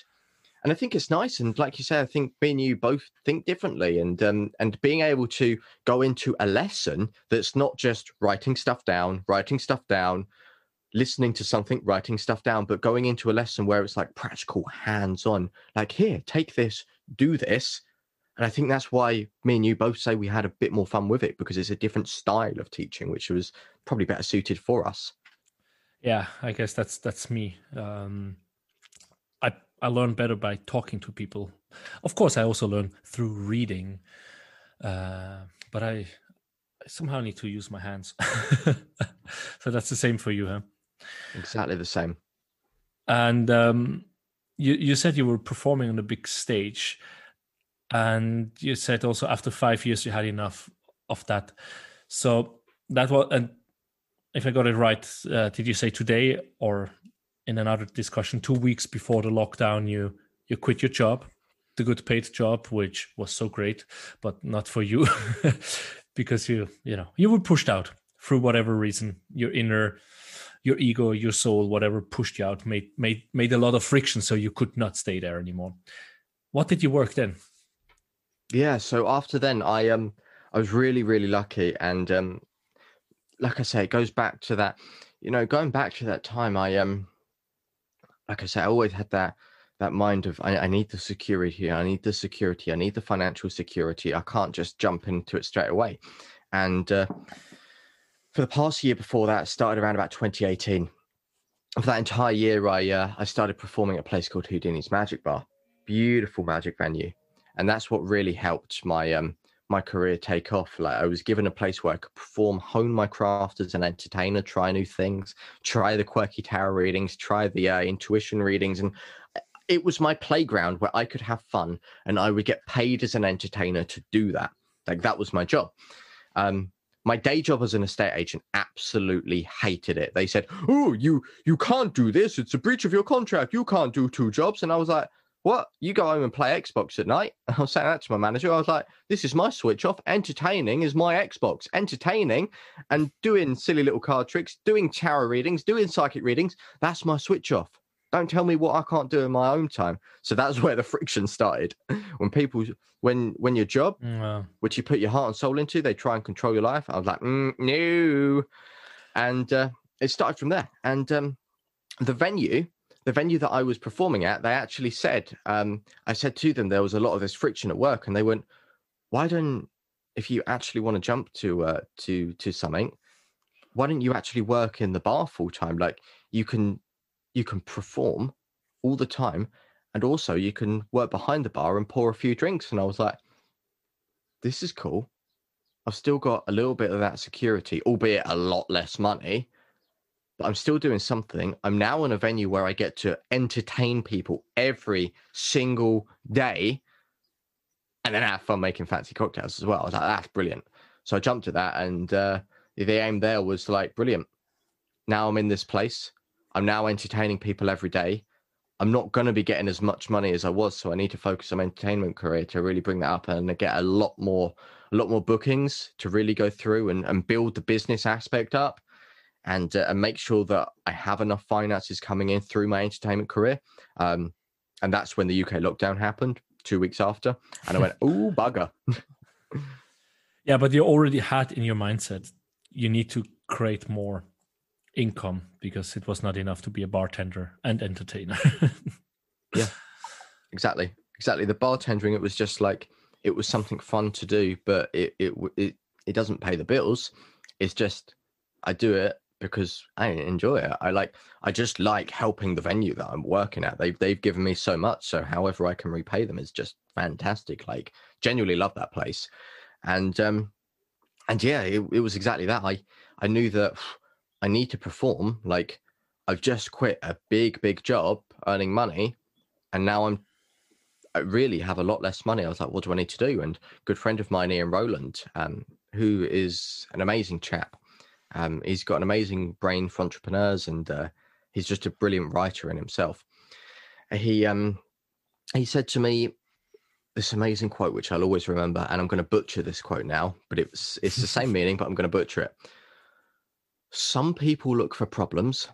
and I think it's nice. And like you say, I think me and you both think differently, and um, and being able to go into a lesson that's not just writing stuff down, writing stuff down, listening to something, writing stuff down, but going into a lesson where it's like practical, hands-on. Like here, take this, do this. And I think that's why me and you both say we had a bit more fun with it because it's a different style of teaching, which was probably better suited for us. yeah i guess that's that's me um i i learn better by talking to people of course i also learn through reading uh but i, I somehow need to use my hands so that's the same for you huh Exactly the same. and um you you said you were performing on a big stage and you said also after five years you had enough of that so that was and if i got it right uh, did you say today or in another discussion two weeks before the lockdown you you quit your job the good paid job which was so great but not for you because you you know you were pushed out through whatever reason your inner your ego your soul whatever pushed you out made made made a lot of friction so you could not stay there anymore what did you work then Yeah. So after then, I um I was really really lucky, and um like I say, it goes back to that. You know, going back to that time, I um like I say, I always had that that mind of I, I need the security, I need the security, I need the financial security. I can't just jump into it straight away. And uh, for the past year before that, started around about 2018. For that entire year, I uh, I started performing at a place called Houdini's Magic Bar. Beautiful magic venue, and that's what really helped my um my career take off. Like I was given a place where I could perform, hone my craft as an entertainer, try new things, try the quirky tarot readings, try the uh, intuition readings, and it was my playground where I could have fun and I would get paid as an entertainer to do that. Like that was my job. Um, my day job as an estate agent absolutely hated it. They said, "Oh, you you can't do this. It's a breach of your contract. You can't do two jobs." And I was like, "What? You go home and play Xbox at night?" I was saying that to my manager. I was like, "This is my switch off. Entertaining is my Xbox. Entertaining and doing silly little card tricks, doing tarot readings, doing psychic readings. That's my switch off. Don't tell me what I can't do in my own time." So that's where the friction started. When people, when when your job Mm, well, which you put your heart and soul into. They try and control your life. I was like, mm, no, and uh, it started from there. And um, the venue, the venue that I was performing at, they actually said, um, I said to them there was a lot of this friction at work, and they went, "Why don't, if you actually want to jump to uh, to to something, why don't you actually work in the bar full time? Like you can, you can perform all the time." And also, you can work behind the bar and pour a few drinks. And I was like, this is cool. I've still got a little bit of that security, albeit a lot less money, but I'm still doing something. I'm now in a venue where I get to entertain people every single day and then have fun making fancy cocktails as well. I was like, that's brilliant. So I jumped at that, and uh, the aim there was like, brilliant. Now I'm in this place. I'm now entertaining people every day. I'm not going to be getting as much money as I was, so I need to focus on my entertainment career to really bring that up and get a lot more, a lot more bookings to really go through and, and build the business aspect up, and uh, and make sure that I have enough finances coming in through my entertainment career. Um, and that's when the UK lockdown happened two weeks after, and I went, "Oh bugger!" yeah but you already had in your mindset you need to create more income because it was not enough to be a bartender and entertainer yeah, Exactly, exactly. The bartendering, it was just like it was something fun to do, but it it it, it doesn't pay the bills. It's just I do it because I enjoy it. I like I just like helping the venue that I'm working at. They've they've given me so much, so however I can repay them is just fantastic. Like genuinely love that place. And um and yeah, it, it was exactly that. I I knew that I need to perform. Like I've just quit a big, big job earning money, and now I'm I really have a lot less money. I was like, what do I need to do? And good friend of mine, Ian Rowland, um, who is an amazing chap. Um, he's got an amazing brain for entrepreneurs, and uh, he's just a brilliant writer in himself. He um, he said to me this amazing quote, which I'll always remember, and I'm going to butcher this quote now, but it's it's the same meaning, but I'm going to butcher it. Some people look for problems,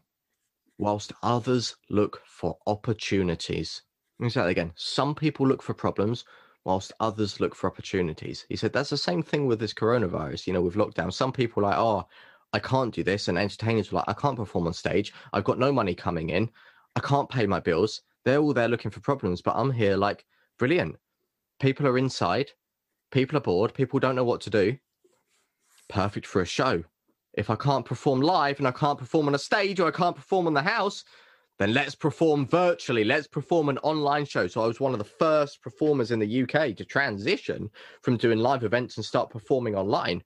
whilst others look for opportunities. Let me say that again. Some people look for problems, whilst others look for opportunities. He said that's the same thing with this coronavirus, you know, with lockdown. Some people are like, oh, I can't do this. And entertainers are like, I can't perform on stage. I've got no money coming in. I can't pay my bills. They're all there looking for problems, but I'm here like, brilliant. People are inside. People are bored. People don't know what to do. Perfect for a show. If I can't perform live and I can't perform on a stage or I can't perform in the house, then let's perform virtually. Let's perform an online show. So I was one of the first performers in the UK to transition from doing live events and start performing online.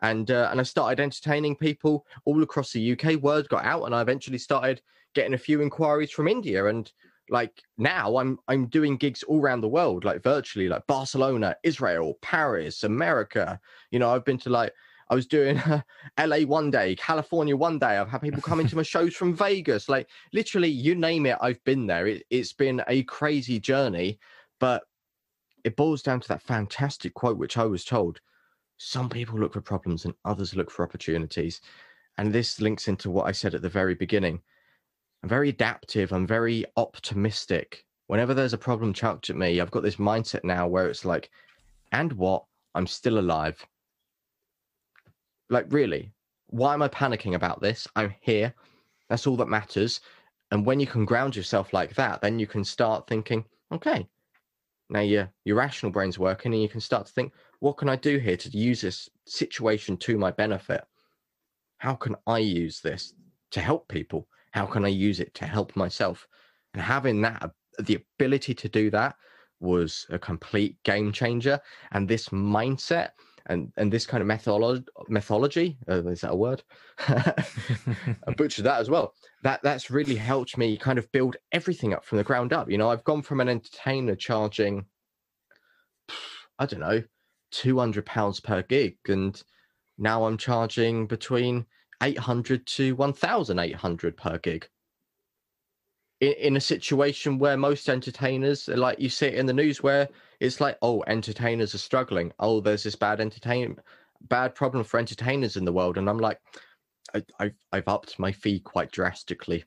And uh, and I started entertaining people all across the UK. Word got out, and I eventually started getting a few inquiries from India. And like now, I'm I'm doing gigs all around the world, like virtually, like Barcelona, Israel, Paris, America. You know, I've been to like I was doing uh, LA one day, California one day. I've had people coming to my shows from Vegas. Like literally, you name it, I've been there. It, it's been a crazy journey, but it boils down to that fantastic quote, which I was told some people look for problems and others look for opportunities. And this links into what I said at the very beginning. I'm very adaptive, I'm very optimistic. Whenever there's a problem chucked at me, I've got this mindset now where it's like, and what? I'm still alive. Like, really, why am I panicking about this? I'm here. That's all that matters. And when you can ground yourself like that, then you can start thinking, okay, now your your rational brain's working, and you can start to think, what can I do here to use this situation to my benefit? How can I use this to help people? How can I use it to help myself? And having that, the ability to do that was a complete game changer. And this mindset and and this kind of methodology methodology uh, is that a word? I butchered that as well. That that's really helped me kind of build everything up from the ground up. You know i've gone from an entertainer charging i don't know 200 pounds per gig and now i'm charging between 800 to 1800 per gig in, in a situation where most entertainers like you see it in the news where it's like, oh, entertainers are struggling. Oh, there's this bad entertainment, bad problem for entertainers in the world, and I'm like, I, I've I've upped my fee quite drastically.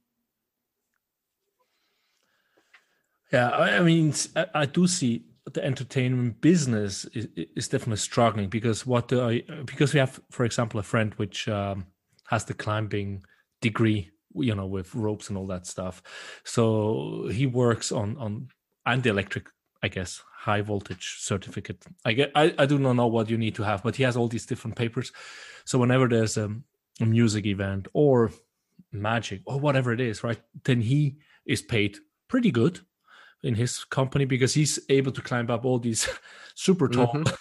Yeah, I mean, I, do see the entertainment business is, is, definitely struggling because what do I because we have, for example, a friend which um, has the climbing degree, you know, with ropes and all that stuff. So he works on on and the electric I guess, high voltage certificate. I get, I, I do not know what you need to have, but he has all these different papers. So whenever there's a, a music event or magic or whatever it is, right, then he is paid pretty good in his company because he's able to climb up all these super tall mm-hmm.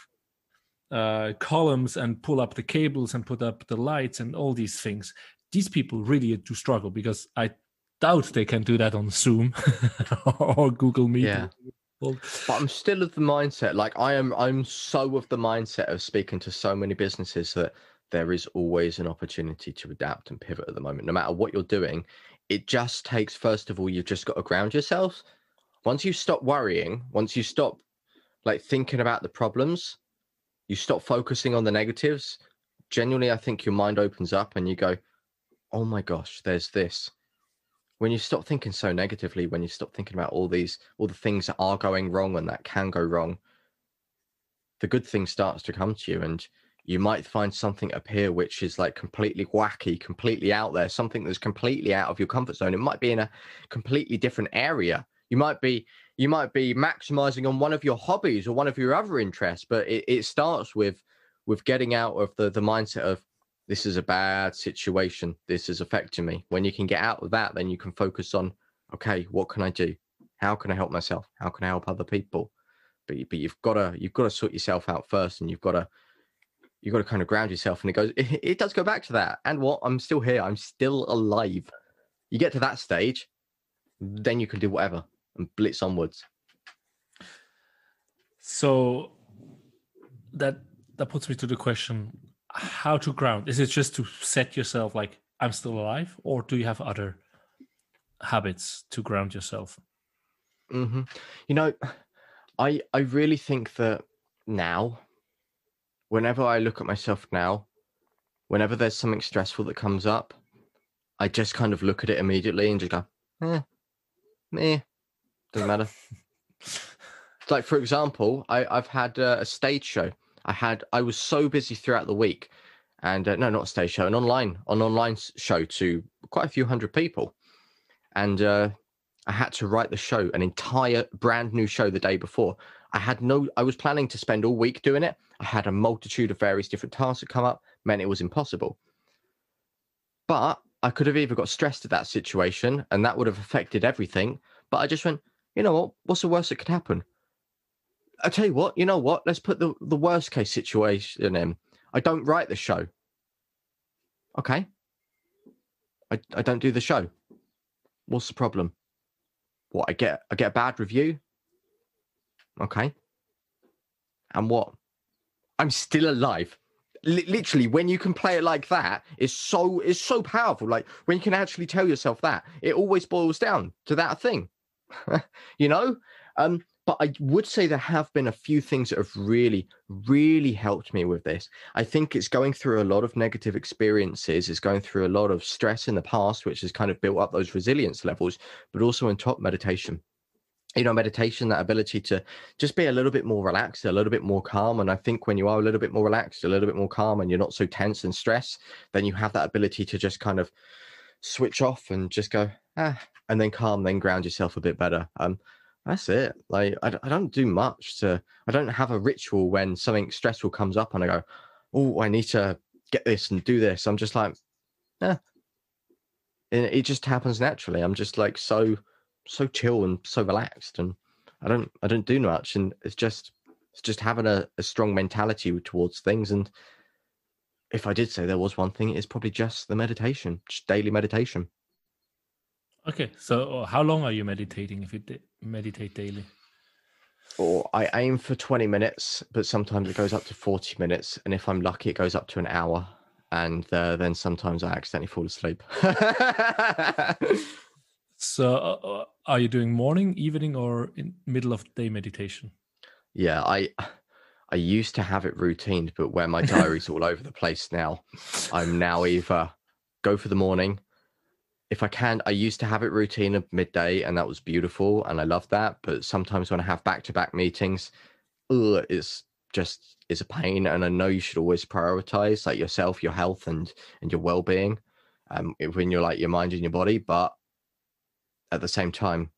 uh, columns and pull up the cables and put up the lights and all these things. These people really do struggle because I doubt they can do that on Zoom or Google Meet. Yeah. But I'm still of the mindset. Like I am, I'm so of the mindset of speaking to so many businesses that there is always an opportunity to adapt and pivot at the moment. No matter what you're doing, it just takes. First of all, you've just got to ground yourself. Once you stop worrying, once you stop like thinking about the problems, you stop focusing on the negatives. Genuinely, I think your mind opens up and you go, "Oh my gosh, there's this." when you stop thinking so negatively, when you stop thinking about all these, all the things that are going wrong and that can go wrong, the good thing starts to come to you. And you might find something appear which is like completely wacky, completely out there, something that's completely out of your comfort zone. It might be in a completely different area. You might be, you might be maximizing on one of your hobbies or one of your other interests, but it, it starts with with getting out of the the mindset of this is a bad situation, this is affecting me. When you can get out of that, then you can focus on okay, what can I do? How can I help myself? How can I help other people? But but you've got to you've got to sort yourself out first, and you've got to you've got to kind of ground yourself. And it goes, it, it does go back to that. And what? I'm still here. I'm still alive. You get to that stage, then you can do whatever and blitz onwards. So that that puts me to the question: How to ground? Is it just to set yourself like I'm still alive, or do you have other habits to ground yourself? Mm-hmm. You know, I I really think that now, whenever I look at myself now, whenever there's something stressful that comes up, I just kind of look at it immediately and just go, eh, meh, doesn't matter. like for example, I I've had uh, a stage show. I had I was so busy throughout the week, and uh, no, not a stage show, an online an online show to quite a few hundred people, and uh, I had to write the show, an entire brand new show the day before. I had no, I was planning to spend all week doing it. I had a multitude of various different tasks that come up, meant it was impossible. But I could have either got stressed at that situation and that would have affected everything. But I just went, you know what? What's the worst that could happen? I tell you what, you know what? Let's put the, the worst case situation in. I don't write the show. Okay. I, I don't do the show. What's the problem? What I get I get a bad review. Okay. And what? I'm still alive. L- literally, when you can play it like that, it's so it's so powerful. Like when you can actually tell yourself that, it always boils down to that thing. you know? Um, but I would say there have been a few things that have really, really helped me with this. I think it's going through a lot of negative experiences, it's going through a lot of stress in the past, which has kind of built up those resilience levels, but also on top meditation. You know, meditation, that ability to just be a little bit more relaxed, a little bit more calm. And I think when you are a little bit more relaxed, a little bit more calm, and you're not so tense and stressed, then you have that ability to just kind of switch off and just go, ah, and then calm, then ground yourself a bit better. Um, that's it. Like I, I don't do much to. I don't have a ritual when something stressful comes up and I go, oh, I need to get this and do this. I'm just like, yeah. And it just happens naturally. I'm just like so so chill and so relaxed, and I don't I don't do much, and it's just it's just having a, a strong mentality towards things. And if I did say there was one thing, it's probably just the meditation, just daily meditation. Okay, so uh, how long are you meditating if you meditate daily? Or I aim for 20 minutes, but sometimes it goes up to 40 minutes. And if I'm lucky, it goes up to an hour. And uh, then sometimes I accidentally fall asleep. so, uh, uh, are you doing morning, evening, or in middle of day meditation? Yeah, I I used to have it routined, but where my diary's all over the place now, I'm now either go for the morning, if I can, I used to have it routine of midday, and that was beautiful, and I love that. But sometimes when I have back to back meetings, ugh, it's just is a pain. And I know you should always prioritize like yourself, your health, and and your well being, um, when you're like your mind and your body. But at the same time,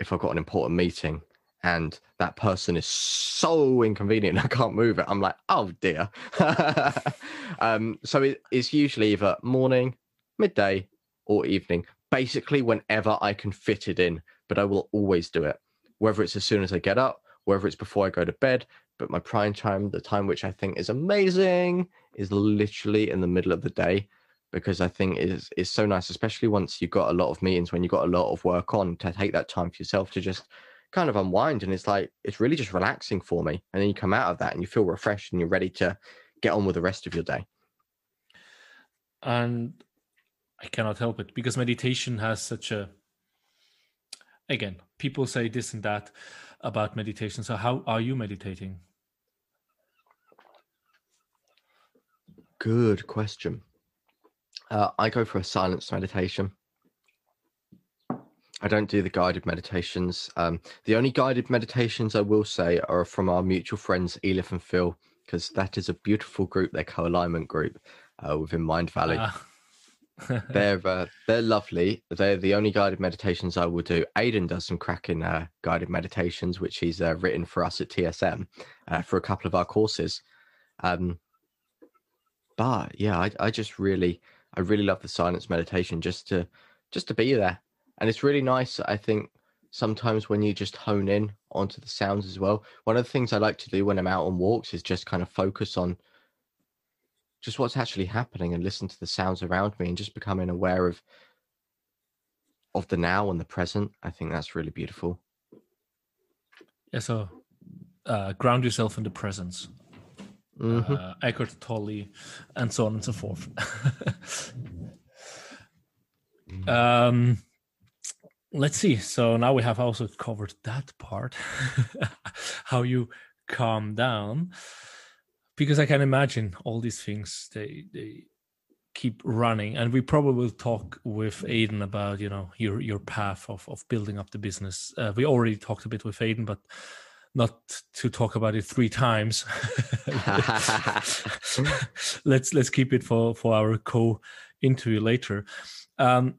if I've got an important meeting and that person is so inconvenient I can't move it, I'm like, oh dear. um, so it, it's usually either morning, midday, or evening, basically whenever I can fit it in, but I will always do it, whether it's as soon as I get up, whether it's before I go to bed. But my prime time, the time which I think is amazing, is literally in the middle of the day because I think is is so nice, especially once you've got a lot of meetings, when you've got a lot of work on, to take that time for yourself to just kind of unwind. And it's like it's really just relaxing for me. And then you come out of that and you feel refreshed and you're ready to get on with the rest of your day. And I cannot help it because meditation has such a again, people say this and that about meditation. So how are you meditating? Good question. Uh, I go for a silence meditation. I don't do the guided meditations. Um, the only guided meditations I will say are from our mutual friends, Elif and Phil, because that is a beautiful group, their co alignment group uh, within Mindvalley. Uh they're uh, they're lovely. They're the only guided meditations I will do. Aidan does some cracking uh, guided meditations, which he's uh, written for us at TSM uh, for a couple of our courses. Um, but yeah, I, I just really I really love the silence meditation just to just to be there, and it's really nice. I think sometimes when you just hone in onto the sounds as well. One of the things I like to do when I'm out on walks is just kind of focus on just what's actually happening and listen to the sounds around me and just becoming aware of of the now and the present. I think that's really beautiful. Yeah, so uh, ground yourself in the presence. Mm-hmm. Uh, Eckhart Tolle, and so on and so forth. um, let's see. So now we have also covered that part, how you calm down because I can imagine all these things they they keep running. And we probably will talk with Aidan about you know your your path of of building up the business. Uh, we already talked a bit with Aidan but not to talk about it three times. Let's let's keep it for for our co interview later. Um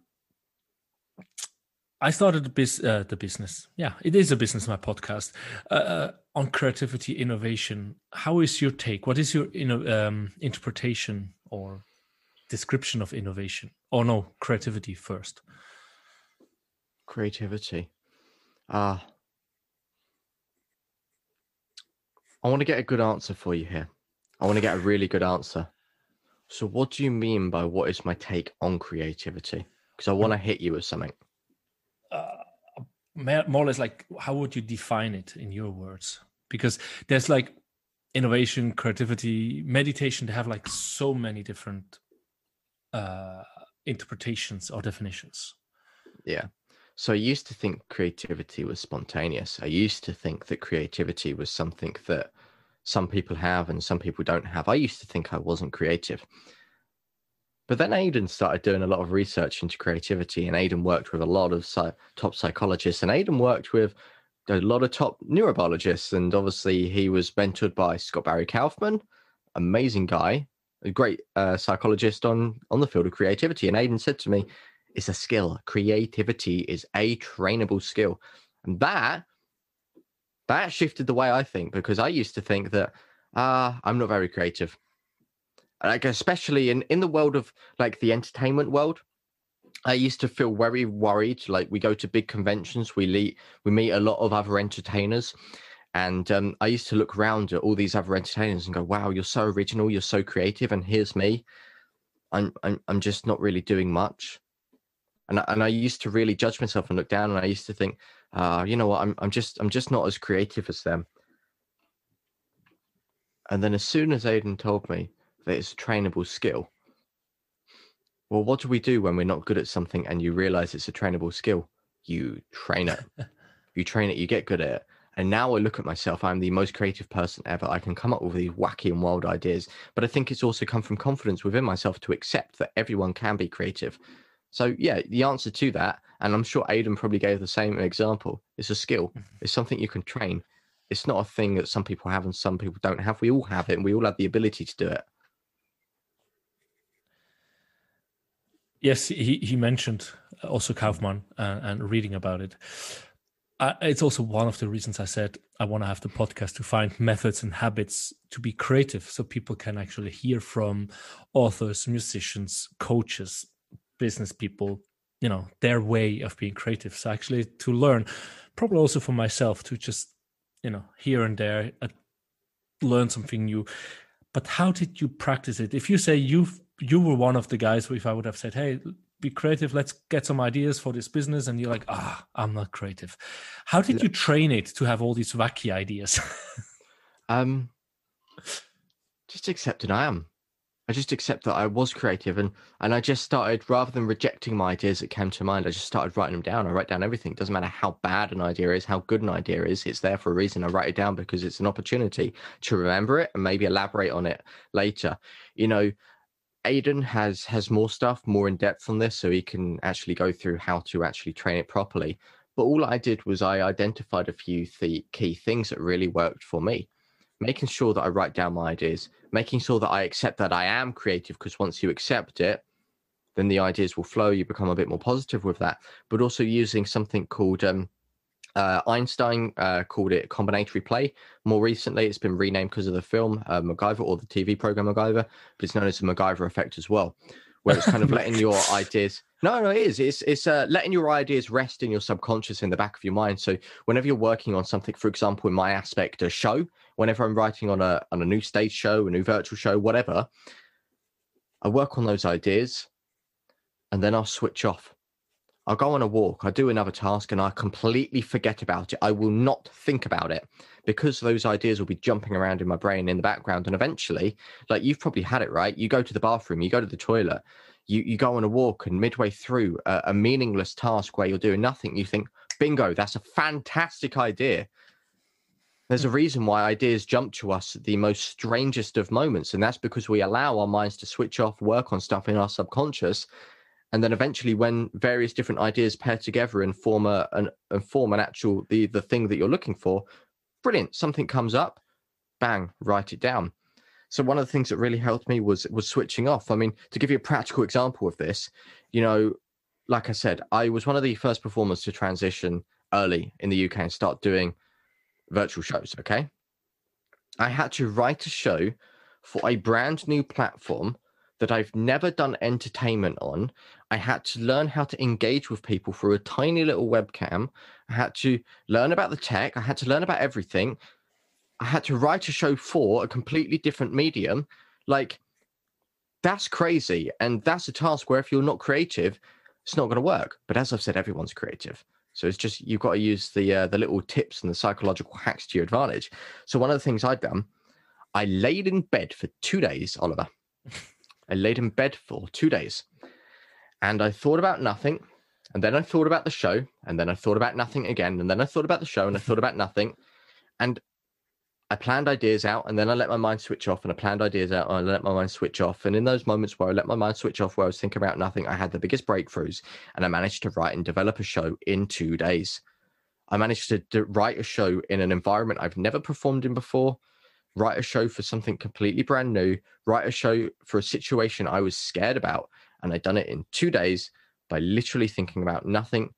I started the, biz, uh, the business. Yeah, it is a business, my podcast, uh, uh on creativity innovation. How is your take? What is your um, interpretation or description of innovation? Or no, creativity first. Creativity. Ah. Uh, I want to get a good answer for you here. I want to get a really good answer. So, what do you mean by what is my take on creativity? Because I want to hit you with something more or less like how would you define it in your words? Because there's like innovation creativity meditation they have like so many different uh interpretations or definitions. Yeah. So i used to think creativity was spontaneous. I used to think that creativity was something that some people have and some people don't have. I used to think i wasn't creative but then Aidan started doing a lot of research into creativity, and Aidan worked with a lot of top psychologists, and Aidan worked with a lot of top neurobiologists. And obviously, he was mentored by Scott Barry Kaufman, amazing guy, a great uh, psychologist on on the field of creativity. And Aidan said to me, "It's a skill. Creativity is a trainable skill," and that that shifted the way I think because I used to think that ah, uh, I'm not very creative like especially in in the world of like the entertainment world I used to feel very worried. Like we go to big conventions, we meet we meet a lot of other entertainers, and um, I used to look around at all these other entertainers and go, "Wow, you're so original, you're so creative," and here's me. I'm I'm I'm just not really doing much, and and I used to really judge myself and look down, and I used to think, uh, you know what, I'm I'm just I'm just not as creative as them. And then as soon as Aidan told me that it's a trainable skill. Well, what do we do when we're not good at something and you realize it's a trainable skill? You train it. you train it, you get good at it. And now I look at myself, I'm the most creative person ever. I can come up with these wacky and wild ideas. But I think it's also come from confidence within myself to accept that everyone can be creative. So, yeah, the answer to that, and I'm sure Aidan probably gave the same example, it's a skill. Mm-hmm. It's something you can train. It's not a thing that some people have and some people don't have. We all have it and we all have the ability to do it. Yes, he, he mentioned also Kaufman uh, and reading about it. It's also one of the reasons I said I want to have the podcast to find methods and habits to be creative so people can actually hear from authors, musicians, coaches, business people, you know, their way of being creative. So actually to learn, probably also for myself to just, you know, here and there uh, learn something new. But how did you practice it? If you say you've you were one of the guys if I would have said, "Hey, be creative. Let's get some ideas for this business," and you're like, "Ah, I'm not creative." How did you train it to have all these wacky ideas? um, just accepting I am. I just accept that I was creative, and and I just started rather than rejecting my ideas that came to mind. I just started writing them down. I write down everything. It doesn't matter how bad an idea is, how good an idea is. It's there for a reason. I write it down because it's an opportunity to remember it and maybe elaborate on it later. You know, Aidan has has more stuff, more in depth on this, so he can actually go through how to actually train it properly. But all I did was I identified a few the key things that really worked for me, making sure that I write down my ideas, making sure that I accept that I am creative. Because once you accept it, then the ideas will flow. You become a bit more positive with that, but also using something called um, uh, Einstein uh, called it combinatory play. More recently, it's been renamed because of the film uh, MacGyver or the TV program MacGyver, but it's known as the MacGyver effect as well, where it's kind of letting your ideas. No, no, it is. It's it's uh, letting your ideas rest in your subconscious in the back of your mind. So whenever you're working on something, for example, in my aspect, a show, whenever I'm writing on a on a new stage show, a new virtual show, whatever, I work on those ideas, and then I'll switch off I'll go on a walk, I do another task, and I completely forget about it. I will not think about it because those ideas will be jumping around in my brain in the background. And eventually, like you've probably had it, right? You go to the bathroom, you go to the toilet, you, you go on a walk, and midway through a, a meaningless task where you're doing nothing, you think, bingo, that's a fantastic idea. There's a hmm. reason why ideas jump to us at the most strangest of moments, and that's because we allow our minds to switch off, work on stuff in our subconscious, and then eventually when various different ideas pair together and form a an, and form an actual the the thing that you're looking for brilliant something comes up bang write it down. So one of the things that really helped me was was switching off. I mean to give you a practical example of this you know like i said i was one of the first performers to transition early in the uk and start doing virtual shows okay? I had to write a show for a brand new platform that I've never done entertainment on. I had to learn how to engage with people through a tiny little webcam. I had to learn about the tech. I had to learn about everything. I had to write a show for a completely different medium. Like, that's crazy. And that's a task where if you're not creative, it's not going to work. But as I've said, everyone's creative. So it's just you've got to use the uh, the little tips and the psychological hacks to your advantage. So one of the things I'd done, I laid in bed for two days, Oliver. I laid in bed for two days and I thought about nothing. And then I thought about the show. And then I thought about nothing again. And then I thought about the show and I thought about nothing. And I planned ideas out and then I let my mind switch off and I planned ideas out and I let my mind switch off. And in those moments where I let my mind switch off, where I was thinking about nothing, I had the biggest breakthroughs and I managed to write and develop a show in two days. I managed to, write a show in an environment I've never performed in before write a show for something completely brand new, write a show for a situation I was scared about. And I'd done it in two days by literally thinking about nothing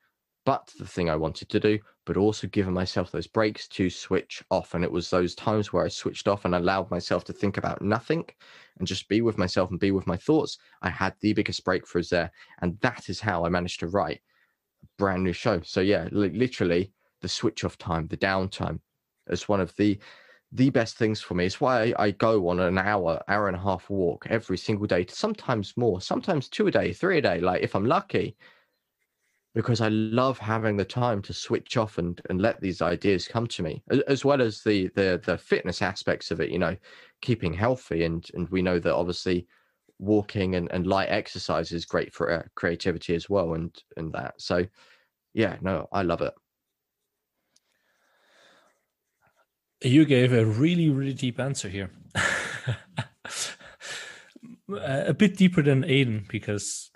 but the thing I wanted to do, but also giving myself those breaks to switch off. And it was those times where I switched off and allowed myself to think about nothing and just be with myself and be with my thoughts. I had the biggest breakthroughs there. And that is how I managed to write a brand new show. So, yeah, literally the switch off time, the downtime is one of the the best things for me. It's why I, go on an hour, hour and a half walk every single day, sometimes more, sometimes two a day, three a day, like if I'm lucky, because I love having the time to switch off and, and let these ideas come to me, as well as the the the fitness aspects of it, you know, keeping healthy. And and we know that obviously walking and, and light exercise is great for uh, creativity as well and and that. So yeah, no, I love it. You gave a really, really deep answer here. a bit deeper than Aidan because.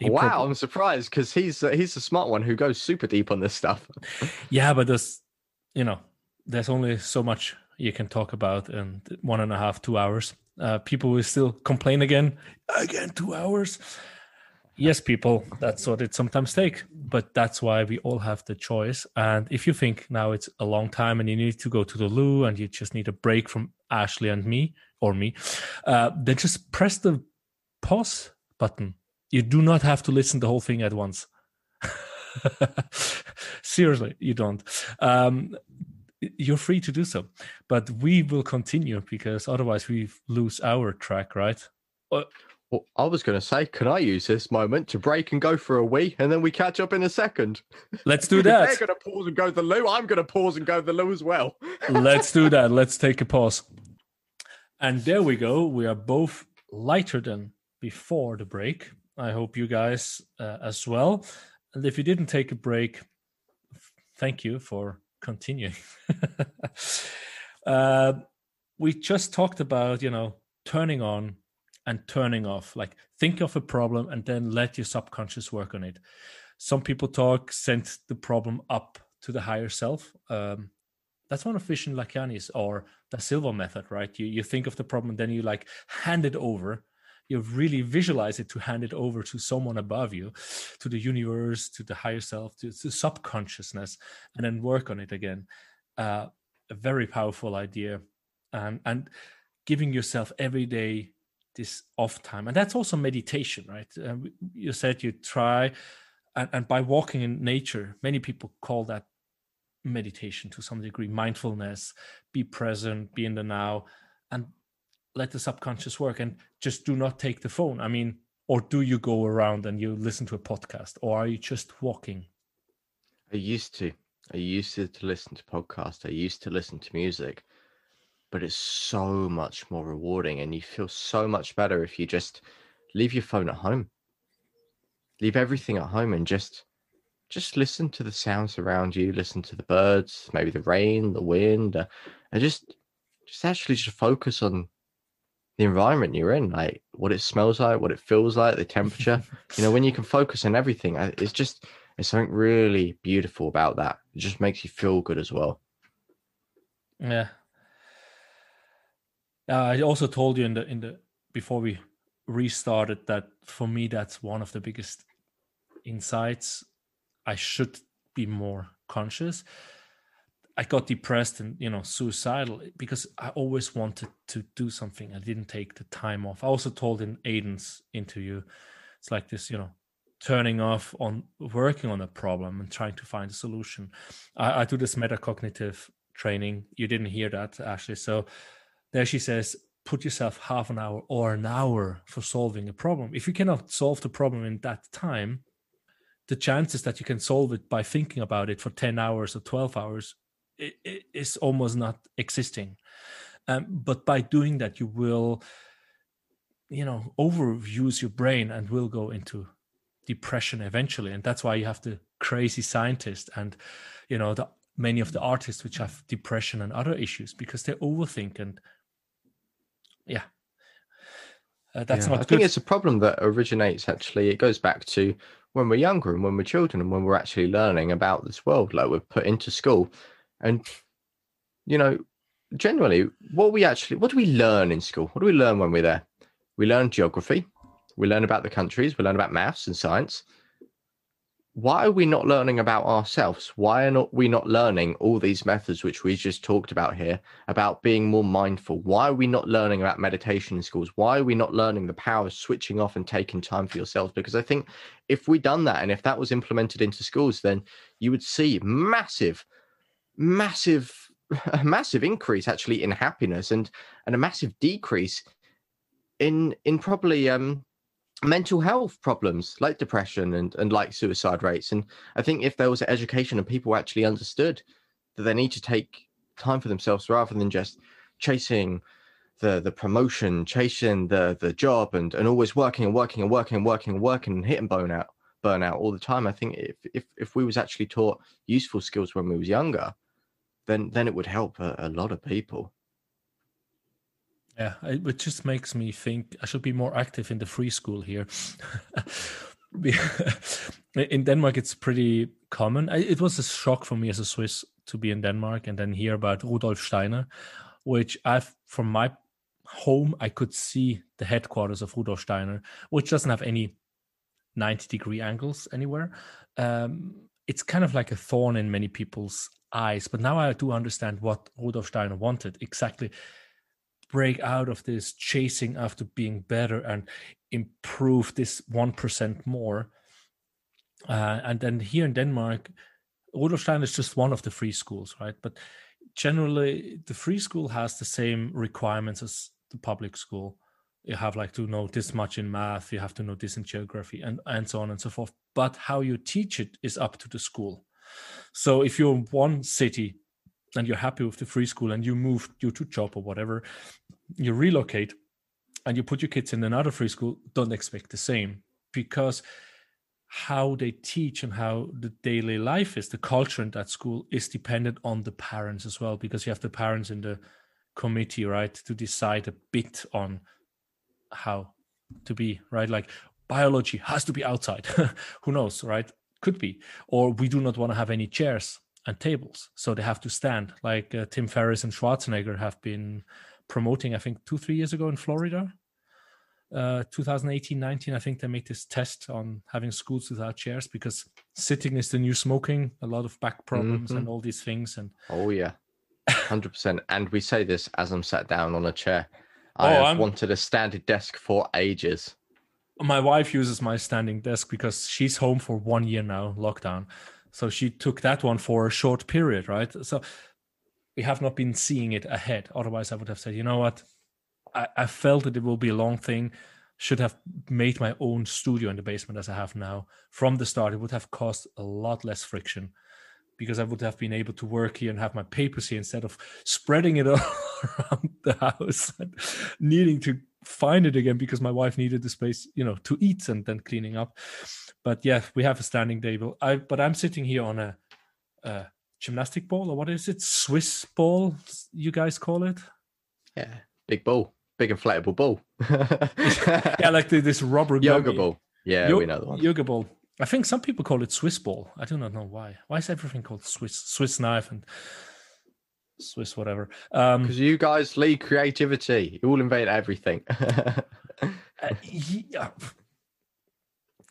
Wow, probably... I'm surprised because he's uh, he's the smart one who goes super deep on this stuff. yeah, but there's, you know, there's only so much you can talk about in one and a half, two hours. Uh, people will still complain again, again, two hours yes, people, that's what it sometimes take. But that's why we all have the choice. And if you think now it's a long time and you need to go to the loo and you just need a break from Ashley and me or me, uh, then just press the pause button. You do not have to listen the whole thing at once. Seriously, you don't. Um, you're free to do so, but we will continue because otherwise we lose our track, right? Uh, well, I was going to say, can I use this moment to break and go for a wee, and then we catch up in a second? Let's do that. They're going to pause and go to the loo. I'm going to pause and go to the loo as well. Let's do that. Let's take a pause. And there we go. We are both lighter than before the break. I hope you guys uh, as well. And if you didn't take a break, thank you for continuing. uh, we just talked about, you know, turning on and turning off. Like think of a problem and then let your subconscious work on it. Some people talk send the problem up to the higher self. Um, that's one of Vishen Lakhiani's or the Silva method, right? You you think of the problem then you like hand it over you really visualize it to hand it over to someone above you to the universe to the higher self to the subconsciousness and then work on it again uh, a very powerful idea and and giving yourself every day this off time. And that's also meditation right? Uh, you said you try and, and by walking in nature many people call that meditation to some degree. Mindfulness be present be in the now and let the subconscious work and just do not take the phone. I mean or do you go around and you listen to a podcast or are you just walking? I used to. I used to, to listen to podcasts. I used to listen to music but it's so much more rewarding and you feel so much better if you just leave your phone at home. Leave everything at home and just just listen to the sounds around you listen to the birds maybe the rain the wind uh, and just just actually just focus on the environment you're in like what it smells like what it feels like the temperature. You know when you can focus on everything it's just it's something really beautiful about that. It just makes you feel good as well. Yeah uh, i also told you in the in the before we restarted that for me that's one of the biggest insights I should be more conscious. I got depressed and you know suicidal because I always wanted to do something. I didn't take the time off. I also told in Aidan's interview, it's like this, you know, turning off on working on a problem and trying to find a solution. I, I do this metacognitive training. You didn't hear that actually. So there she says, put yourself half an hour or an hour for solving a problem. If you cannot solve the problem in that time, the chances that you can solve it by thinking about it for 10 hours or 12 hours it, it is almost not existing um, but by doing that you will you know overuse your brain and will go into depression eventually and that's why you have the crazy scientist and you know the many of the artists which have depression and other issues because they overthink and yeah uh, that's yeah, not i good. think it's a problem that originates actually it goes back to when we're younger and when we're children and when we're actually learning about this world, like we're put into school. And, you know, generally, what we actually, what do we learn in school? What do we learn when we're there? We learn geography, we learn about the countries, we learn about maths and science why are we not learning about ourselves? Why are not we not learning all these methods which we just talked about here about being more mindful? Why are we not learning about meditation in schools? Why are we not learning the power of switching off and taking time for yourselves? Because I think if we done that and if that was implemented into schools, then you would see massive, massive, a massive increase actually in happiness and and a massive decrease in in probably um mental health problems like depression and, and like suicide rates. And I think if there was education and people actually understood that they need to take time for themselves rather than just chasing the the promotion, chasing the the job and, and always working and working and working and working and working and hitting burnout burnout all the time. I think if if if we was actually taught useful skills when we was younger, then then it would help a, a lot of people. Yeah, it just makes me think I should be more active in the free school here. in Denmark, it's pretty common. It was a shock for me as a Swiss to be in Denmark and then hear about Rudolf Steiner, which I've from my home I could see the headquarters of Rudolf Steiner, which doesn't have any 90 degree angles anywhere. Um, it's kind of like a thorn in many people's eyes, but now I do understand what Rudolf Steiner wanted exactly break out of this chasing after being better and improve this 1% more. Uh, and then here in Denmark, Rudolf is just one of the free schools, right? But generally, the free school has the same requirements as the public school. You have like to know this much in math, you have to know this in geography, and, and so on and so forth. But how you teach it is up to the school. So if you're in one city and you're happy with the free school and you move due to job or whatever, you relocate and you put your kids in another free school, don't expect the same because how they teach and how the daily life is, the culture in that school is dependent on the parents as well, because you have the parents in the committee, right, to decide a bit on how to be, right? Like biology has to be outside. Who knows, right? Could be. Or we do not want to have any chairs and tables, so they have to stand. Like uh, Tim Ferriss and Schwarzenegger have been promoting, I think, two three years ago in Florida. uh, 2018-19 i think they made this test on having schools without chairs because sitting is the new smoking a lot of back problems Mhm. and all these things and Oh yeah, hundred percent. And we say this as I'm sat down on a chair. I Oh, have I'm- wanted a standing desk for ages. my wife uses my standing desk because she's home for one year now lockdown so she took that one for a short period right? So we have not been seeing it ahead. Otherwise i would have said you know what? I, I felt that it will be a long thing. Should have made my own studio in the basement as i have now. From the start it would have cost a lot less friction because i would have been able to work here and have my papers here instead of spreading it all around the house and needing to find it again because my wife needed the space, you know, to eat and then cleaning up. But yeah, we have a standing table. I but I'm sitting here on a, a gymnastic ball or what is it? Swiss ball, you guys call it? Yeah, big ball, big inflatable ball. Yeah, like the, this rubber yoga gummy. ball. Yeah, Yo- we know the one. Yoga ball. I think some people call it Swiss ball. I do not know why. Why is everything called Swiss Swiss knife and Swiss whatever? Um, Because you guys lead creativity. You all invade everything. Uh, yeah.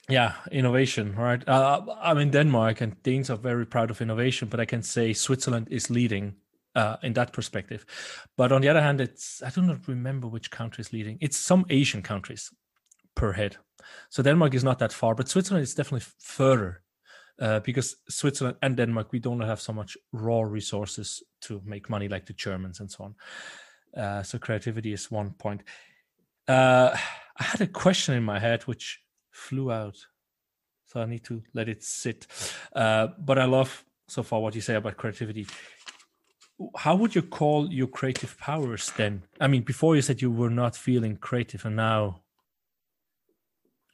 Yeah, innovation, right? Uh, I'm in Denmark, and Danes are very proud of innovation, but I can say Switzerland is leading uh, in that perspective. But on the other hand, it's I do not remember which country is leading. It's some Asian countries per head. So Denmark is not that far, but Switzerland is definitely further uh, because Switzerland and Denmark we don't have so much raw resources to make money like the Germans and so on. Uh, so creativity is one point. Uh, I had a question in my head which flew out, so I need to let it sit. Uh, but I love so far what you say about creativity. How would you call your creative powers then? I mean, before you said you were not feeling creative, and now,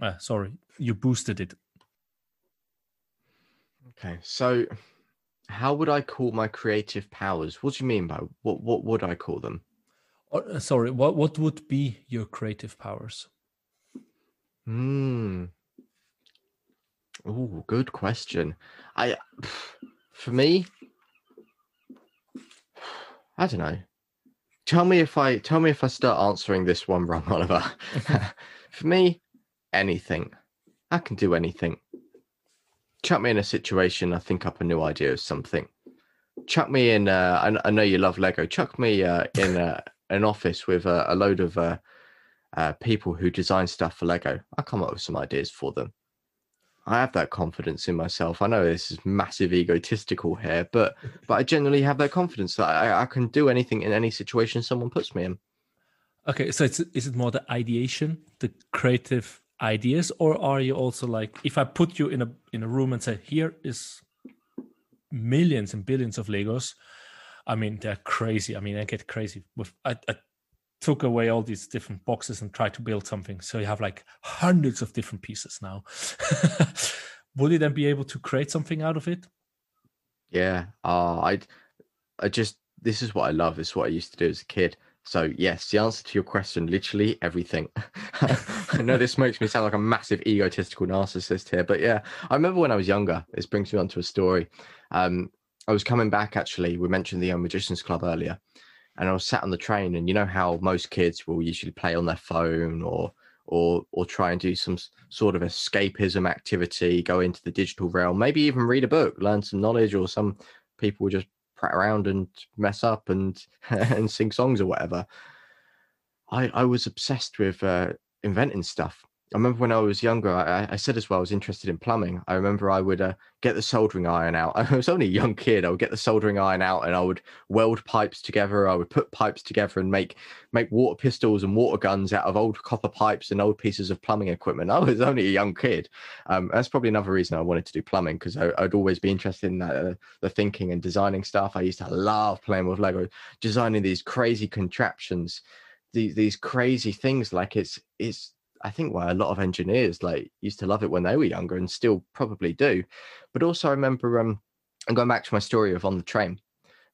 uh, sorry, you boosted it. Okay, so how would I call my creative powers? What do you mean by what? What would I call them? Uh, sorry, what what would be your creative powers? Hmm. Oh, good question. I, for me, I don't know. Tell me if I tell me if I start answering this one wrong, Oliver. for me, anything. I can do anything. Chuck me in a situation, I think up a new idea of something. Chuck me in. Uh, I, I know you love Lego. Chuck me uh, in uh, an office with uh, a load of uh, uh, people who design stuff for Lego. I come up with some ideas for them. I have that confidence in myself. I know this is massive egotistical here, but but I generally have that confidence that I, I can do anything in any situation someone puts me in. Okay, so it's is it more the ideation, the creative ideas, or are you also like if I put you in a in a room and say here is millions and billions of Legos, I mean they're crazy. I mean I get crazy with I, I took away all these different boxes and tried to build something, so you have like hundreds of different pieces now. Will you then be able to create something out of it? Yeah, uh, I I just this is what I love. This is what I used to do as a kid. So yes, the answer to your question, literally everything. I know this makes me sound like a massive egotistical narcissist here, but yeah, I remember when I was younger. This brings me on to a story. Um, I was coming back actually. We mentioned the Young Magicians Club earlier, and I was sat on the train. And you know how most kids will usually play on their phone or or or try and do some sort of escapism activity, go into the digital realm, maybe even read a book, learn some knowledge, or some people will just prat around and mess up and and sing songs or whatever. I I was obsessed with uh, inventing stuff. I remember when I was younger, I, I said as well I was interested in plumbing. I remember I would uh, get the soldering iron out. I was only a young kid. I would get the soldering iron out and I would weld pipes together. I would put pipes together and make make water pistols and water guns out of old copper pipes and old pieces of plumbing equipment. I was only a young kid. Um, that's probably another reason I wanted to do plumbing because I'd always be interested in that, uh, the thinking and designing stuff. I used to love playing with Lego, designing these crazy contraptions, these these crazy things. Like it's it's I think why a lot of engineers like used to love it when they were younger and still probably do. But also I remember um and going back to my story of on the train,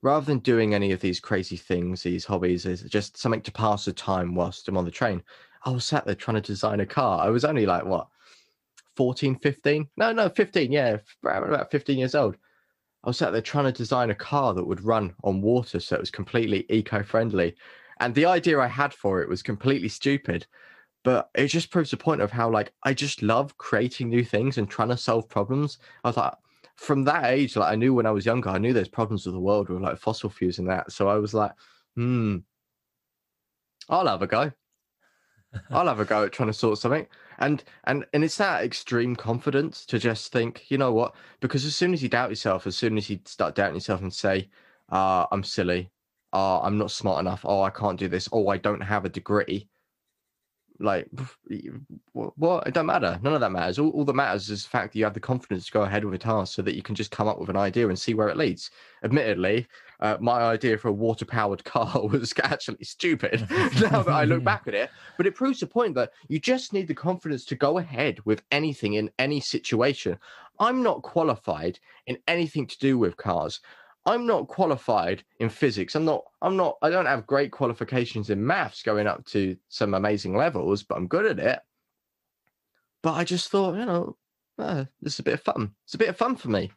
rather than doing any of these crazy things, these hobbies, is just something to pass the time whilst I'm on the train. I was sat there trying to design a car. I was only like what 14, 15? No, no, 15, yeah, about 15 years old. I was sat there trying to design a car that would run on water so it was completely eco-friendly. And the idea I had for it was completely stupid. But it just proves the point of how like I just love creating new things and trying to solve problems. I was like, from that age, like I knew when I was younger, I knew there's problems with the world with like fossil fuels and that. So I was like, hmm, I'll have a go. I'll have a go at trying to sort something. And and and it's that extreme confidence to just think, you know what? Because as soon as you doubt yourself, as soon as you start doubting yourself and say, uh, I'm silly, uh, I'm not smart enough, oh, I can't do this, oh, I don't have a degree, like what, it don't matter. None of that matters. All, all that matters is the fact that you have the confidence to go ahead with a task so that you can just come up with an idea and see where it leads. Admittedly uh, my idea for a water powered car was actually stupid now that i look back at it. But it proves the point that you just need the confidence to go ahead with anything in any situation. I'm not qualified in anything to do with cars I'm not qualified in physics. I'm not, I'm not, I don't have great qualifications in maths going up to some amazing levels, but I'm good at it. But I just thought, you know, uh, this is a bit of fun. It's a bit of fun for me.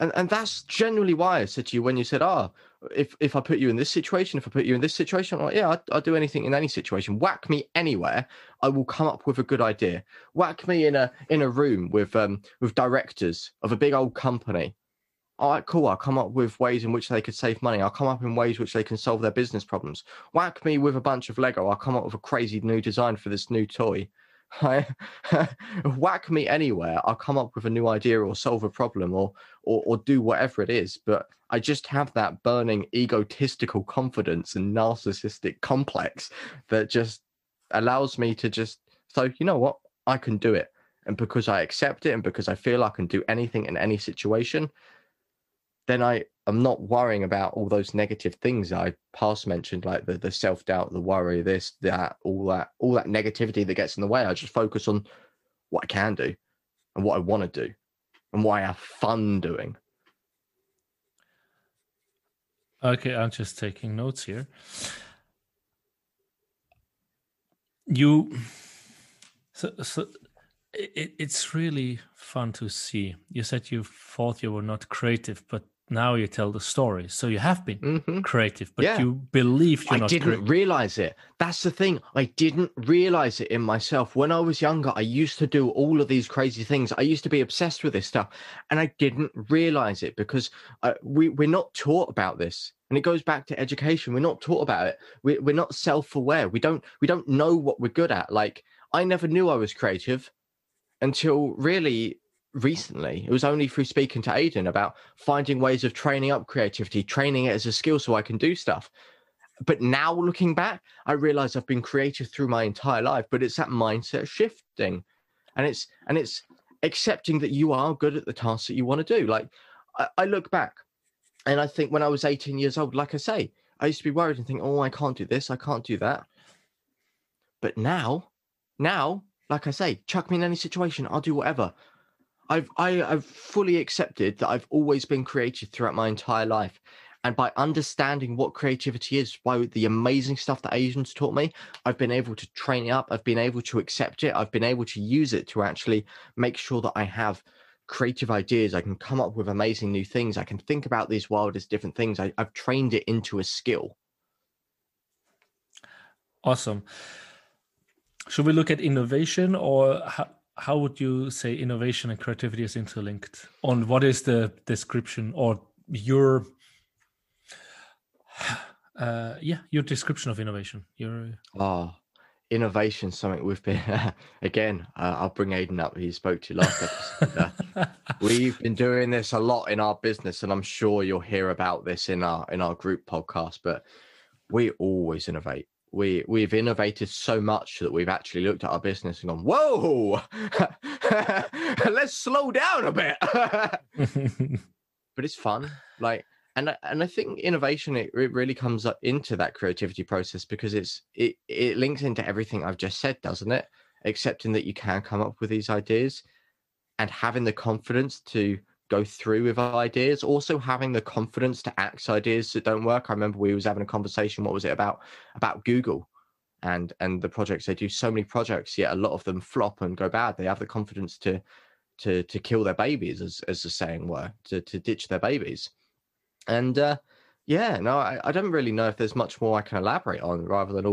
And and that's generally why I said to you when you said, oh, if, if I put you in this situation, if I put you in this situation, I'm like, yeah, I'd, I'd do anything in any situation. Whack me anywhere, I will come up with a good idea. Whack me in a in a room with um with directors of a big old company all right, cool. I'll come up with ways in which they could save money. I'll come up in ways which they can solve their business problems. Whack me with a bunch of Lego. I'll come up with a crazy new design for this new toy. Whack me anywhere. I'll come up with a new idea or solve a problem or, or or do whatever it is. But I just have that burning egotistical confidence and narcissistic complex that just allows me to just so you know what I can do it. And because I accept it and because I feel I can do anything in any situation, then I I'm not worrying about all those negative things I past mentioned, like the the self doubt, the worry, this, that, all that, all that negativity that gets in the way. I just focus on what I can do and what I want to do and what I have fun doing. Okay, I'm just taking notes here. You, so so it, it's really fun to see. You said you thought you were not creative, but now you tell the story. So you have been mm-hmm. creative, but yeah. you believe you're I not. I didn't realize it. That's the thing. I didn't realize it in myself. When I was younger, I used to do all of these crazy things. I used to be obsessed with this stuff, and I didn't realize it because uh, we we're not taught about this. And it goes back to education. We're not taught about it. We, we're not self-aware. We don't we don't know what we're good at. Like I never knew I was creative until really recently. It was only through speaking to Aidan about finding ways of training up creativity, training it as a skill so I can do stuff. But now looking back, I realize I've been creative through my entire life, but it's that mindset shifting. And it's and it's accepting that you are good at the tasks that you want to do. Like I, I look back and I think when I was 18 years old, like I say, I used to be worried and think, oh, I can't do this, I can't do that. But now, now, like I say, chuck me in any situation, I'll do whatever. I've I, I've fully accepted that I've always been creative throughout my entire life. And by understanding what creativity is, by the amazing stuff that Aidan's taught me, I've been able to train it up. I've been able to accept it. I've been able to use it to actually make sure that I have creative ideas. I can come up with amazing new things. I can think about these wildest different things. I, I've trained it into a skill. Awesome. Should we look at innovation or how, how would you say innovation and creativity is interlinked? On what is the description or your uh, yeah your description of innovation? Your oh, innovation something we've been again. Uh, I'll bring Aidan up. He spoke to you last episode. Uh, we've been doing this a lot in our business, and I'm sure you'll hear about this in our in our group podcast. But we always innovate we we've innovated so much that we've actually looked at our business and gone, "Whoa, let's slow down a bit." but it's fun, like, and and I think innovation it, it really comes up into that creativity process because it's it it links into everything I've just said, doesn't it? Accepting that you can come up with these ideas and having the confidence to go through with ideas. Also having the confidence to axe ideas that don't work. I remember we was having a conversation what was it about about google and and the projects. They do so many projects yet a lot of them flop and go bad. They have the confidence to to to kill their babies as as the saying were to to ditch their babies. And uh yeah no I, I don't really know if there's much more i can elaborate on rather than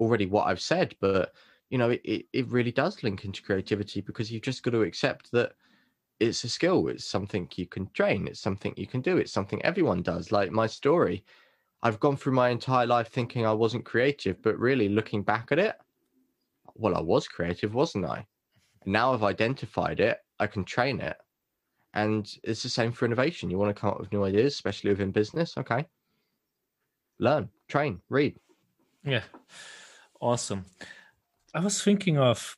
already what i've said but you know, it, it really does link into creativity because you've just got to accept that it's a skill. It's something you can train. It's something you can do. It's something everyone does. Like my story, I've gone through my entire life thinking I wasn't creative, but really looking back at it, well, I was creative, wasn't I? Now I've identified it, I can train it. And it's the same for innovation. You want to come up with new ideas, especially within business. Okay. Learn, train, read. Yeah. Awesome. I was thinking of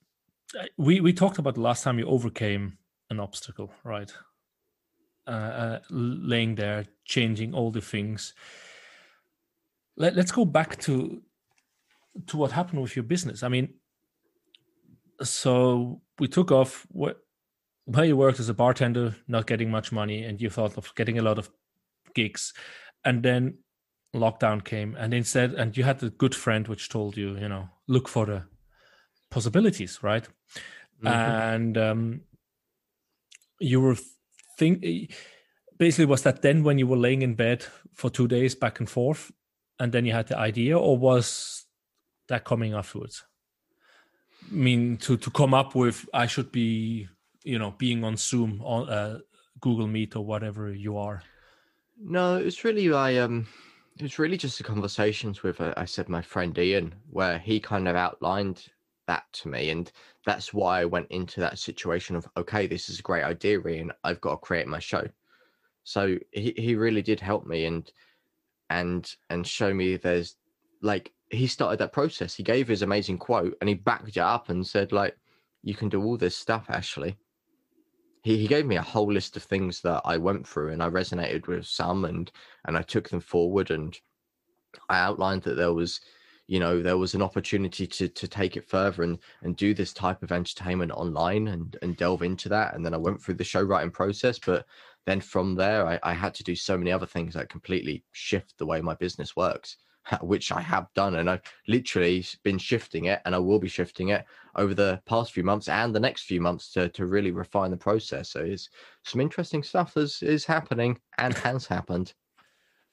we we talked about the last time you overcame an obstacle, right? Uh, uh, laying there, changing all the things. Let, let's go back to to what happened with your business. I mean, so we took off what where you worked as a bartender, not getting much money, and you thought of getting a lot of gigs, and then lockdown came, and instead, and you had a good friend which told you, you know, look for the possibilities, right? Mm-hmm. And um, you were think basically was that then when you were laying in bed for two days back and forth, and then you had the idea, or was that coming afterwards? I mean, to to come up with I should be you know being on zoom on uh, google meet or whatever you are no it's really i um it's really just the conversations with uh, i said my friend ian where he kind of outlined that to me and that's why i went into that situation of okay this is a great idea ian i've got to create my show. So he, he really did help me and and and show me there's like he started that process he gave his amazing quote and he backed it up and said like you can do all this stuff actually. He, he gave me a whole list of things that I went through and I resonated with some and and I took them forward and I outlined that there was you know there was an opportunity to to take it further and and do this type of entertainment online and and delve into that and then I went through the show writing process but then from there I, I had to do so many other things that completely shift the way my business works which I have done. And I've literally been shifting it and I will be shifting it over the past few months and the next few months to, to really refine the process. So it's some interesting stuff is, is happening and has happened.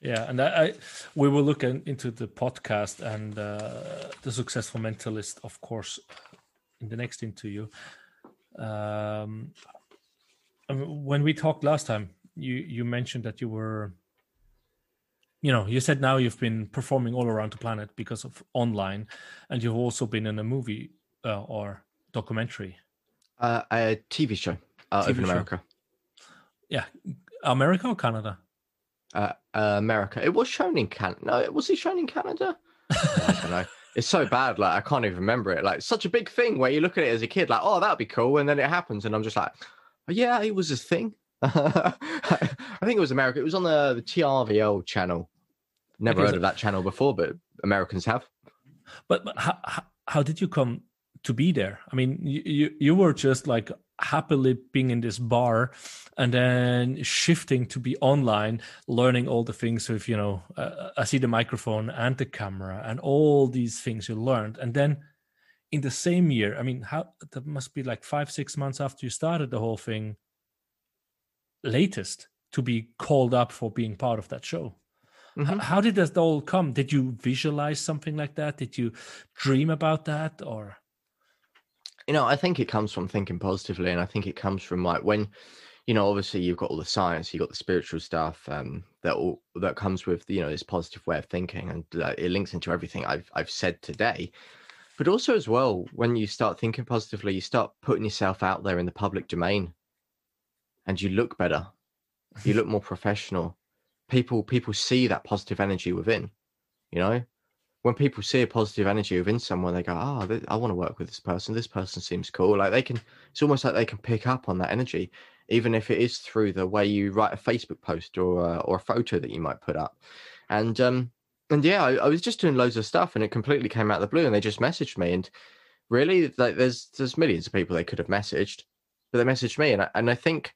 Yeah, and I, I we will look in, into the podcast and uh, the successful mentalist, of course, in the next interview. Um, when we talked last time, you you mentioned that you were you know you said now you've been performing all around the planet because of online and you've also been in a movie uh, or documentary uh, a tv show uh, TV over in america show. yeah america or canada uh, uh, america it was shown in canada no it was it shown in canada i don't know it's so bad like i can't even remember it like such a big thing where you look at it as a kid like oh that'd be cool and then it happens and i'm just like oh, yeah it was a thing I think it was America. It was on the, the TRVL channel. Never heard of that channel before, but Americans have. But, but how, how did you come to be there? I mean, you, you, you were just like happily being in this bar and then shifting to be online learning all the things with you know uh, i see the microphone and the camera and all these things you learned and then in the same year i mean how that must be like five six months after you started the whole thing latest to be called up for being part of that show Mm-hmm. How did that all come? Did you visualize something like that? Did you dream about that or? You know, I think it comes from thinking positively, and I think it comes from like when, you know, obviously you've got all the science, you've got the spiritual stuff um, that all that comes with you know this positive way of thinking, and uh, it links into everything I've I've said today. But also as well, when you start thinking positively, you start putting yourself out there in the public domain, and you look better, you look more professional. People people see that positive energy within you know when people see a positive energy within someone they go oh i want to work with this person. This person seems cool. Like they can it's almost like they can pick up on that energy even if it is through the way you write a facebook post or uh, or a photo that you might put up. And um and yeah I, I was just doing loads of stuff and it completely came out of the blue and they just messaged me. And really like there's there's millions of people they could have messaged but they messaged me and I, and I think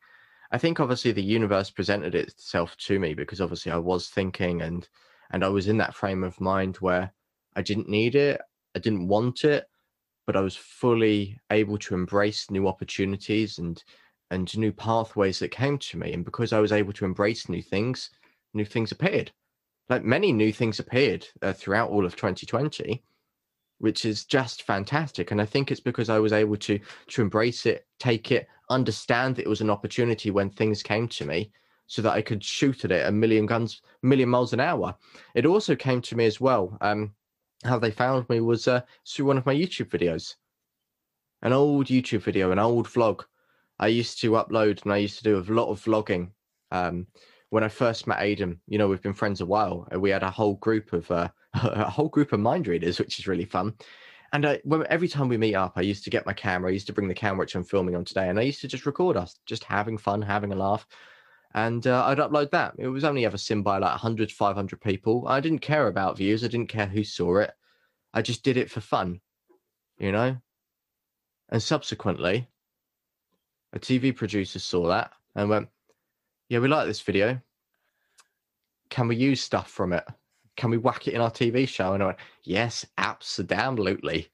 I think obviously the universe presented itself to me because obviously I was thinking and and I was in that frame of mind where I didn't need it, I didn't want it, but I was fully able to embrace new opportunities and and new pathways that came to me. And because I was able to embrace new things, new things appeared. Like many new things appeared uh, throughout all of 2020. which is just fantastic. And I think it's because I was able to to embrace it, take it, understand that it was an opportunity when things came to me, so that I could shoot at it a million guns, million miles an hour. It also came to me as well. Um, how they found me was uh, through one of my YouTube videos, an old YouTube video, an old vlog. I used to upload and I used to do a lot of vlogging. Um, when I first met Aidan, you know, we've been friends a while. We had a whole group of uh, a whole group of mind readers, which is really fun. And I, when, every time we meet up, I used to get my camera. I used to bring the camera which I'm filming on today, and I used to just record us, just having fun, having a laugh. And uh, I'd upload that. It was only ever seen by like 100, 500 people. I didn't care about views. I didn't care who saw it. I just did it for fun, you know? And subsequently, a TV producer saw that and went, Yeah, we like this video. Can we use stuff from it? Can we whack it in our TV show? And I went, Yes, absolutely.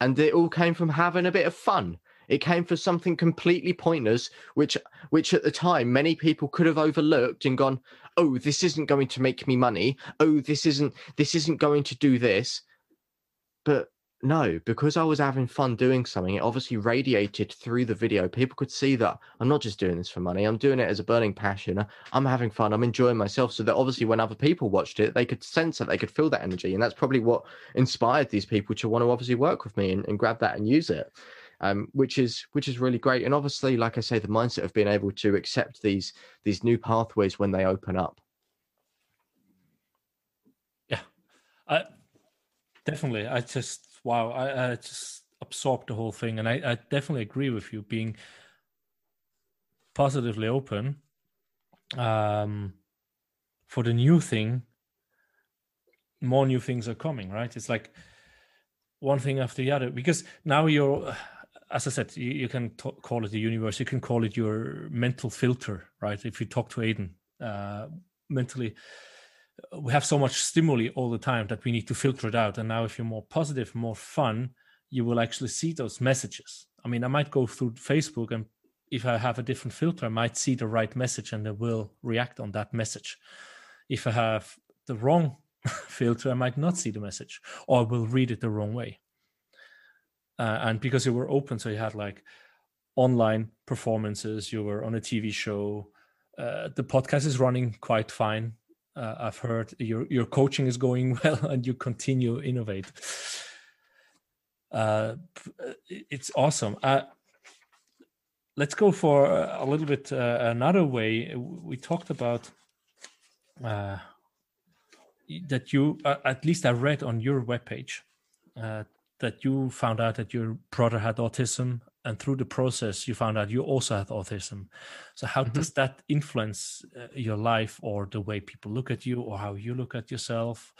and it all came from having a bit of fun. It came for something completely pointless, which which at the time many people could have overlooked and gone, "Oh, this isn't going to make me money. Oh, this isn't this isn't going to do this." But no, because I was having fun doing something, it obviously radiated through the video. People could see that I'm not just doing this for money, I'm doing it as a burning passion. I'm having fun, I'm enjoying myself. So that obviously, when other people watched it, they could sense it, they could feel that energy. And that's probably what inspired these people to want to obviously work with me and, and grab that and use it. Um, which is which is really great. And obviously, like I say, the mindset of being able to accept these these new pathways when they open up. Yeah, I definitely. I just wow, I, I just absorbed the whole thing, and I, I definitely agree with you being positively open um, for the new thing. More new things are coming, right? It's like one thing after the other because now you're as I said, you, you can t- call it the universe. You can call it your mental filter, right? If you talk to Aidan uh, mentally, we have so much stimuli all the time that we need to filter it out. And now, if you're more positive, more fun, you will actually see those messages. I mean, I might go through Facebook, and if I have a different filter, I might see the right message and I will react on that message. If I have the wrong filter, I might not see the message or I will read it the wrong way. Uh, and because you were open, so you had like online performances, you were on a TV show. Uh, the podcast is running quite fine uh, I've heard your your coaching is going well, and you continue innovate. Uh, it's awesome. Uh, let's go for a little bit uh, another way. We talked about uh, that you, uh, at least I read on your webpage, that you found out that your brother had autism and through the process you found out you also had autism. So how mm-hmm. does that influence uh, your life or the way people look at you or how you look at yourself?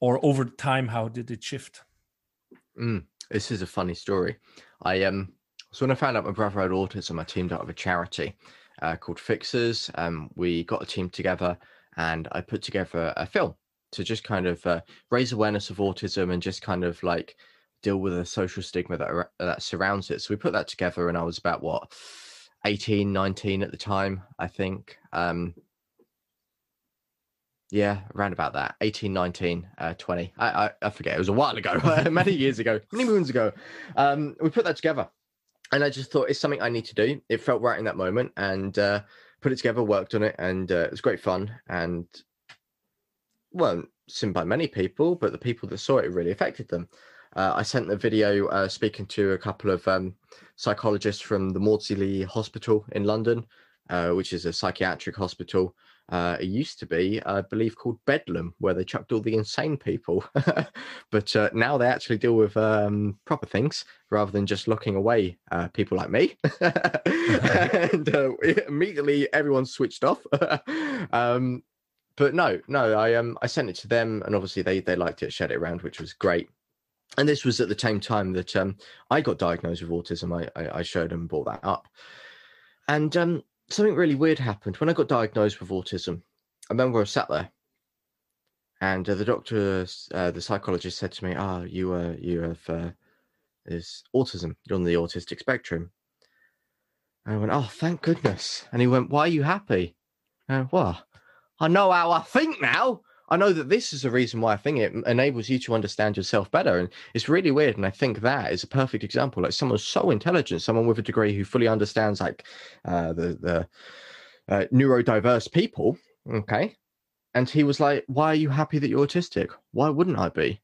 Or over time how did it shift? Mm, this is a funny story. I um so when i found out my brother had autism i teamed up with a charity uh, called fixers. Um we got a team together and i put together a film to just kind of uh, raise awareness of autism and just kind of like deal with the social stigma that that surrounds it. So we put that together, and I was about what 18, 19 at the time, I think. Um, yeah, around about that 18, 19, uh, 20. I, I, I forget. It was a while ago, many years ago, many moons ago. Um, we put that together, and I just thought it's something I need to do. It felt right in that moment, and uh, put it together, worked on it, and uh, it was great fun. And well, seen by many people, but the people that saw it really affected them. Uh, I sent the video uh, speaking to a couple of um, psychologists from the Maudsley Hospital in London, uh, which is a psychiatric hospital. Uh, it used to be, I believe, called Bedlam, where they chucked all the insane people. but uh, now they actually deal with um, proper things rather than just locking away uh, people like me. and immediately everyone switched off. um, but no, no, I um I sent it to them, and obviously they they liked it, shared it around, which was great and this was at the same time that um, I got diagnosed with autism. I, I, I showed and brought that up. And um, something really weird happened. When I got diagnosed with autism, I remember I sat there and uh, the doctor, uh, the psychologist said to me, ah, oh, you, uh, you have uh, is autism. You're on the autistic spectrum. And I went, oh, thank goodness. And he went, why are you happy? And I went, I know how I think now. I know that this is the reason why I think it enables you to understand yourself better. And it's really weird. And I think that is a perfect example. Like someone so intelligent, someone with a degree who fully understands like uh, the the uh, neurodiverse people. Okay, and he was like, "Why are you happy that you're autistic? Why wouldn't I be?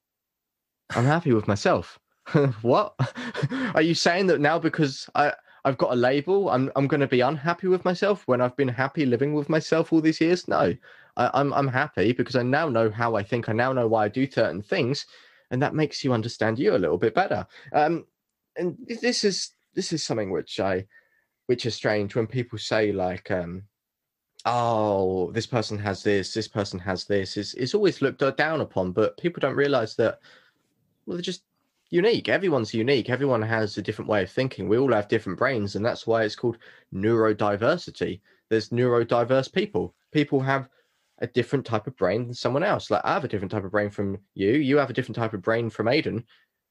I'm happy with myself." what are you saying that now because I I've got a label I'm I'm going to be unhappy with myself when I've been happy living with myself all these years? No, I, I'm I'm happy because I now know how I think. I now know why I do certain things, and that makes you understand you a little bit better. Um, and this is this is something which I which is strange when people say like um oh this person has this this person has this is is always looked down upon but people don't realize that well they're just unique. Everyone's unique. Everyone has a different way of thinking. We all have different brains, and that's why it's called neurodiversity. There's neurodiverse people. People have a different type of brain than someone else. Like I have a different type of brain from you. You have a different type of brain from Aidan.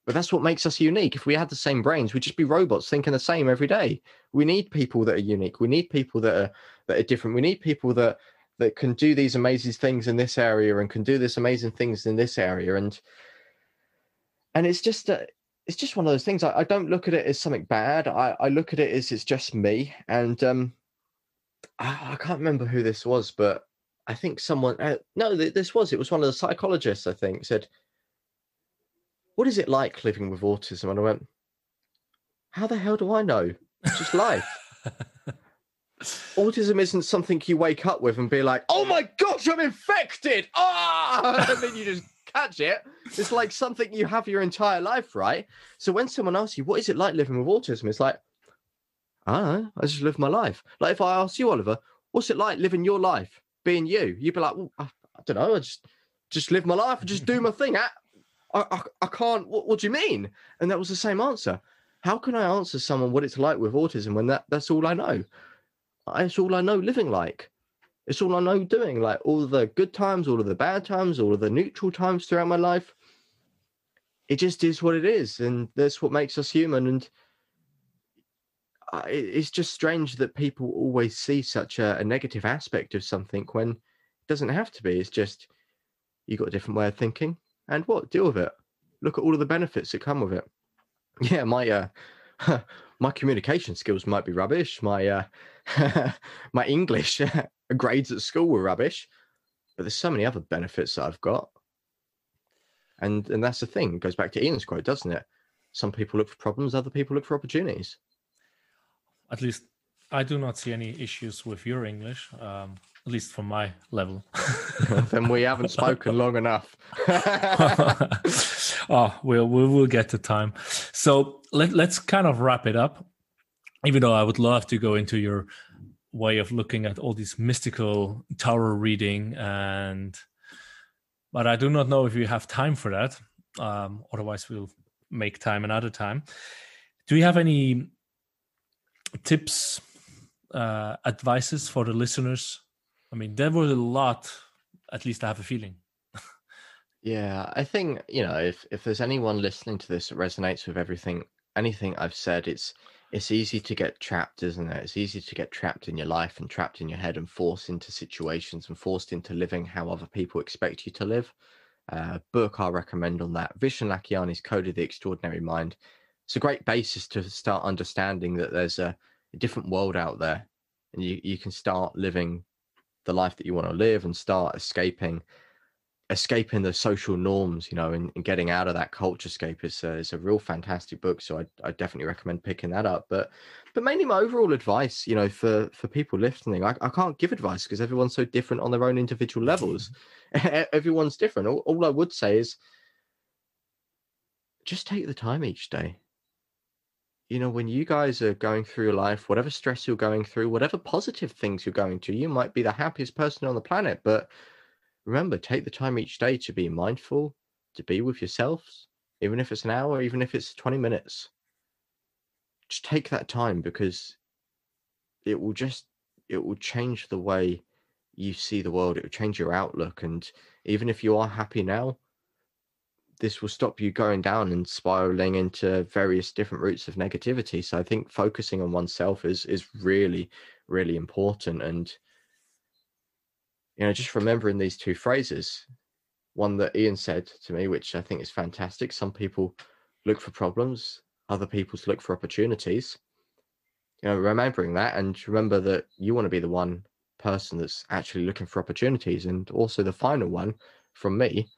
But that's what makes us unique. If we had the same brains, we'd just be robots thinking the same every day. We need people that are unique. We need people that are that are different. We need people that that can do these amazing things in this area and can do this amazing things in this area. And and it's just a, it's just one of those things. I, I, don't look at it as something bad. I, I look at it as it's just me. And um, I, I can't remember who this was, but I think someone. Uh, no, this was it was one of the psychologists. I think said, "What is it like living with autism?" And I went, "How the hell do I know? It's just life." autism isn't something you wake up with and be like, "Oh my gosh, I'm infected!" Ah, and then you just catch it. It's like something you have your entire life, right? So when someone asks you, what is it like living with autism? It's like, I don't know. I just live my life. Like if I ask you, Oliver, what's it like living your life, being you? You'd be like, well, I, I don't know. I just just live my life and just do my thing. I, I, I can't. What, what do you mean? And that was the same answer. How can I answer someone what it's like with autism when that, that's all I know? It's all I know living like. It's all I know doing. Like all the good times, all of the bad times, all of the neutral times throughout my life. It just is what it is, and that's what makes us human. And it's just strange that people always see such a, a negative aspect of something when it doesn't have to be. It's just you got a different way of thinking, and what deal with it. Look at all of the benefits that come with it. Yeah, my uh, my communication skills might be rubbish. My uh, my English grades at school were rubbish, but there's so many other benefits that I've got. And and that's the thing. It goes back to Ian's quote, doesn't it? Some people look for problems, other people look for opportunities. At least I do not see any issues with your English, um, at least from my level. then we haven't spoken long enough. Oh, we'll, we'll get to time. So let, let's kind of wrap it up. Even though I would love to go into your way of looking at all these mystical tarot reading and but i do not know if you have time for that um, otherwise we'll make time another time do you have any tips uh, advices for the listeners i mean there was a lot at least i have a feeling yeah i think you know if if there's anyone listening to this that resonates with everything anything i've said it's it's easy to get trapped, isn't it? It's easy to get trapped in your life and trapped in your head and forced into situations and forced into living how other people expect you to live. Uh, book I recommend on that. Vishen Lakhiani's Code of the Extraordinary Mind. It's a great basis to start understanding that there's a, a different world out there and you, you can start living the life that you want to live and start escaping escaping the social norms, you know, and, and, getting out of that culture scape is a, is a real fantastic book. So I, I definitely recommend picking that up. But but mainly my overall advice, you know, for for people listening, I, I can't give advice because everyone's so different on their own individual levels. everyone's different. All, all I would say is just take the time each day. You know, when you guys are going through your life, whatever stress you're going through, whatever positive things you're going to, you might be the happiest person on the planet, but remember, take the time each day to be mindful, to be with yourselves, even if it's an hour, even if it's 20 minutes. Just take that time because it will just it will change the way you see the world. It will change your outlook. And even if you are happy now, this will stop you going down and spiraling into various different routes of negativity. So I think focusing on oneself is is really, really important. And you know, just remembering these two phrases, one that Ian said to me, which I think is fantastic. Some people look for problems, other people look for opportunities. You know, remembering that and remember that you want to be the one person that's actually looking for opportunities. And also the final one from me.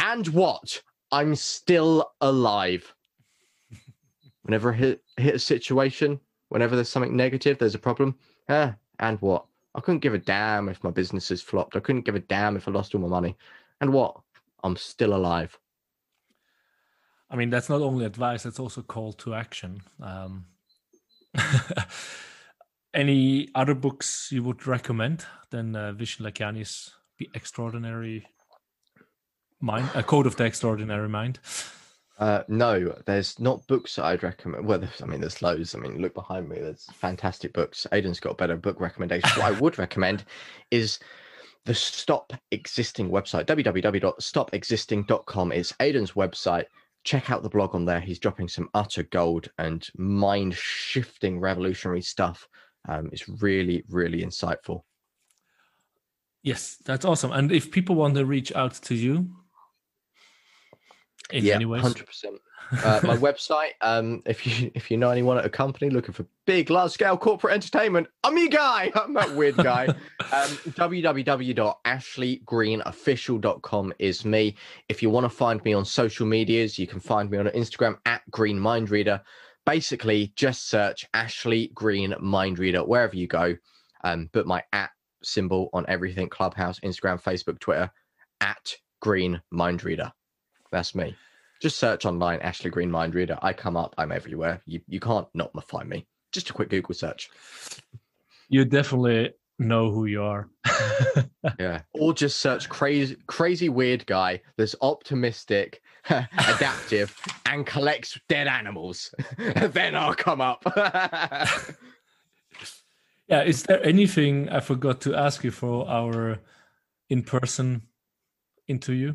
And what? I'm still alive. Whenever I hit, hit a situation, whenever there's something negative, there's a problem. Eh, and what? I couldn't give a damn if my business has flopped. I couldn't give a damn if I lost all my money. And what? I'm still alive. I mean, that's not only advice, that's also call to action. Um, any other books you would recommend than uh, Vishen Lakhiani's The Extraordinary Mind, A Code of the Extraordinary Mind? Uh, no, there's not books that I'd recommend. Well, I mean, there's loads. I mean, look behind me. There's fantastic books. Aidan's got better book recommendation. what I would recommend is the Stop Existing website, www.stopexisting.com. It's Aidan's website. Check out the blog on there. He's dropping some utter gold and mind shifting revolutionary stuff. Um, it's really, really insightful. Yes, that's awesome. And if people want to reach out to you, in yeah? Hundred percent. Uh, my website. Um, if you if you know anyone at a company looking for big, large scale corporate entertainment, I'm your guy. I'm that weird guy. um, www.ashleygreenofficial.com is me. If you want to find me on social medias, you can find me on Instagram at Green Mind Reader. Basically, just search Ashley Green Mind Reader wherever you go. Um, put my at symbol on everything: Clubhouse, Instagram, Facebook, Twitter. At Green Mind Reader. That's me. Just search online Ashley Green Mind Reader. I come up. I'm everywhere. You you can't not find me. Just a quick Google search. You definitely know who you are. yeah. Or just search crazy crazy weird guy that's optimistic, adaptive, and collects dead animals. then I'll come up. yeah. Is there anything I forgot to ask you for our in person interview?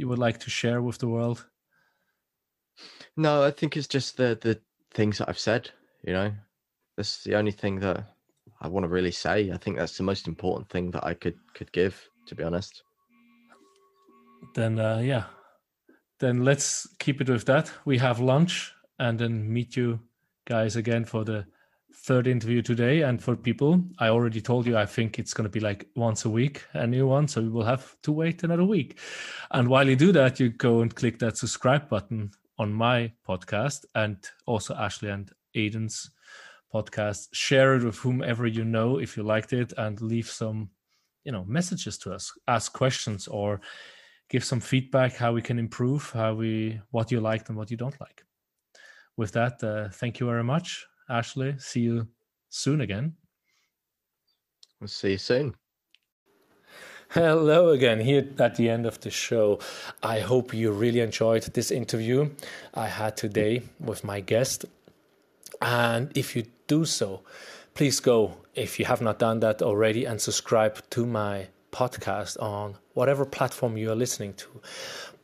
You would like to share with the world? No, I think it's just the the things that I've said. You know, that's the only thing that I want to really say. I think that's the most important thing that I could could give, to be honest. Then uh, yeah, then let's keep it with that. We have lunch and then meet you guys again for the third interview today. And for people, I already told you, I think it's going to be like once a week, a new one. So we will have to wait another week. And while you do that, you go and click that subscribe button on my podcast and also Ashley and Aidan's podcast. Share it with whomever you know if you liked it and leave some, you know, messages to us, ask questions or give some feedback how we can improve, how we, what you liked and what you don't like. With that, uh, thank you very much Ashley. See you soon again. We'll see you soon. Hello again, here at the end of the show. I hope you really enjoyed this interview I had today with my guest. And if you do so, please go, if you have not done that already, and subscribe to my podcast on whatever platform you are listening to.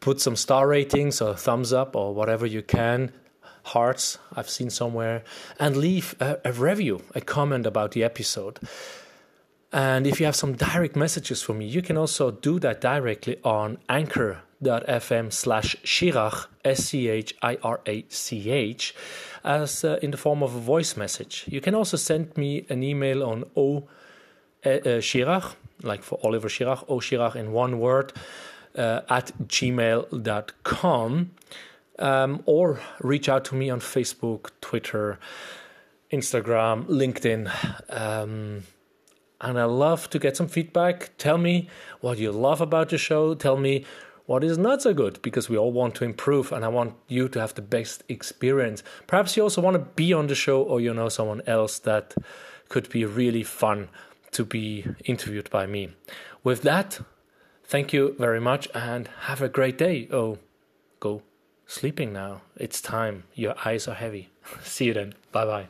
Put some star ratings or thumbs up or whatever you can hearts I've seen somewhere, and leave a, a review, a comment about the episode. And if you have some direct messages for me, you can also do that directly on anchor.fm slash Schirach, S-C-H-I-R-A-C-H, as uh, in the form of a voice message. You can also send me an email on O uh, uh, Schirach, like for Oliver Schirach, O Schirach in one word, uh, at gmail.com um, or reach out to me on Facebook, Twitter, Instagram, LinkedIn. Um, and I love to get some feedback. Tell me what you love about the show. Tell me what is not so good because we all want to improve and I want you to have the best experience. Perhaps you also want to be on the show or you know someone else that could be really fun to be interviewed by me. With that, thank you very much and have a great day. Oh, go sleeping now. It's time. Your eyes are heavy. See you then. Bye bye.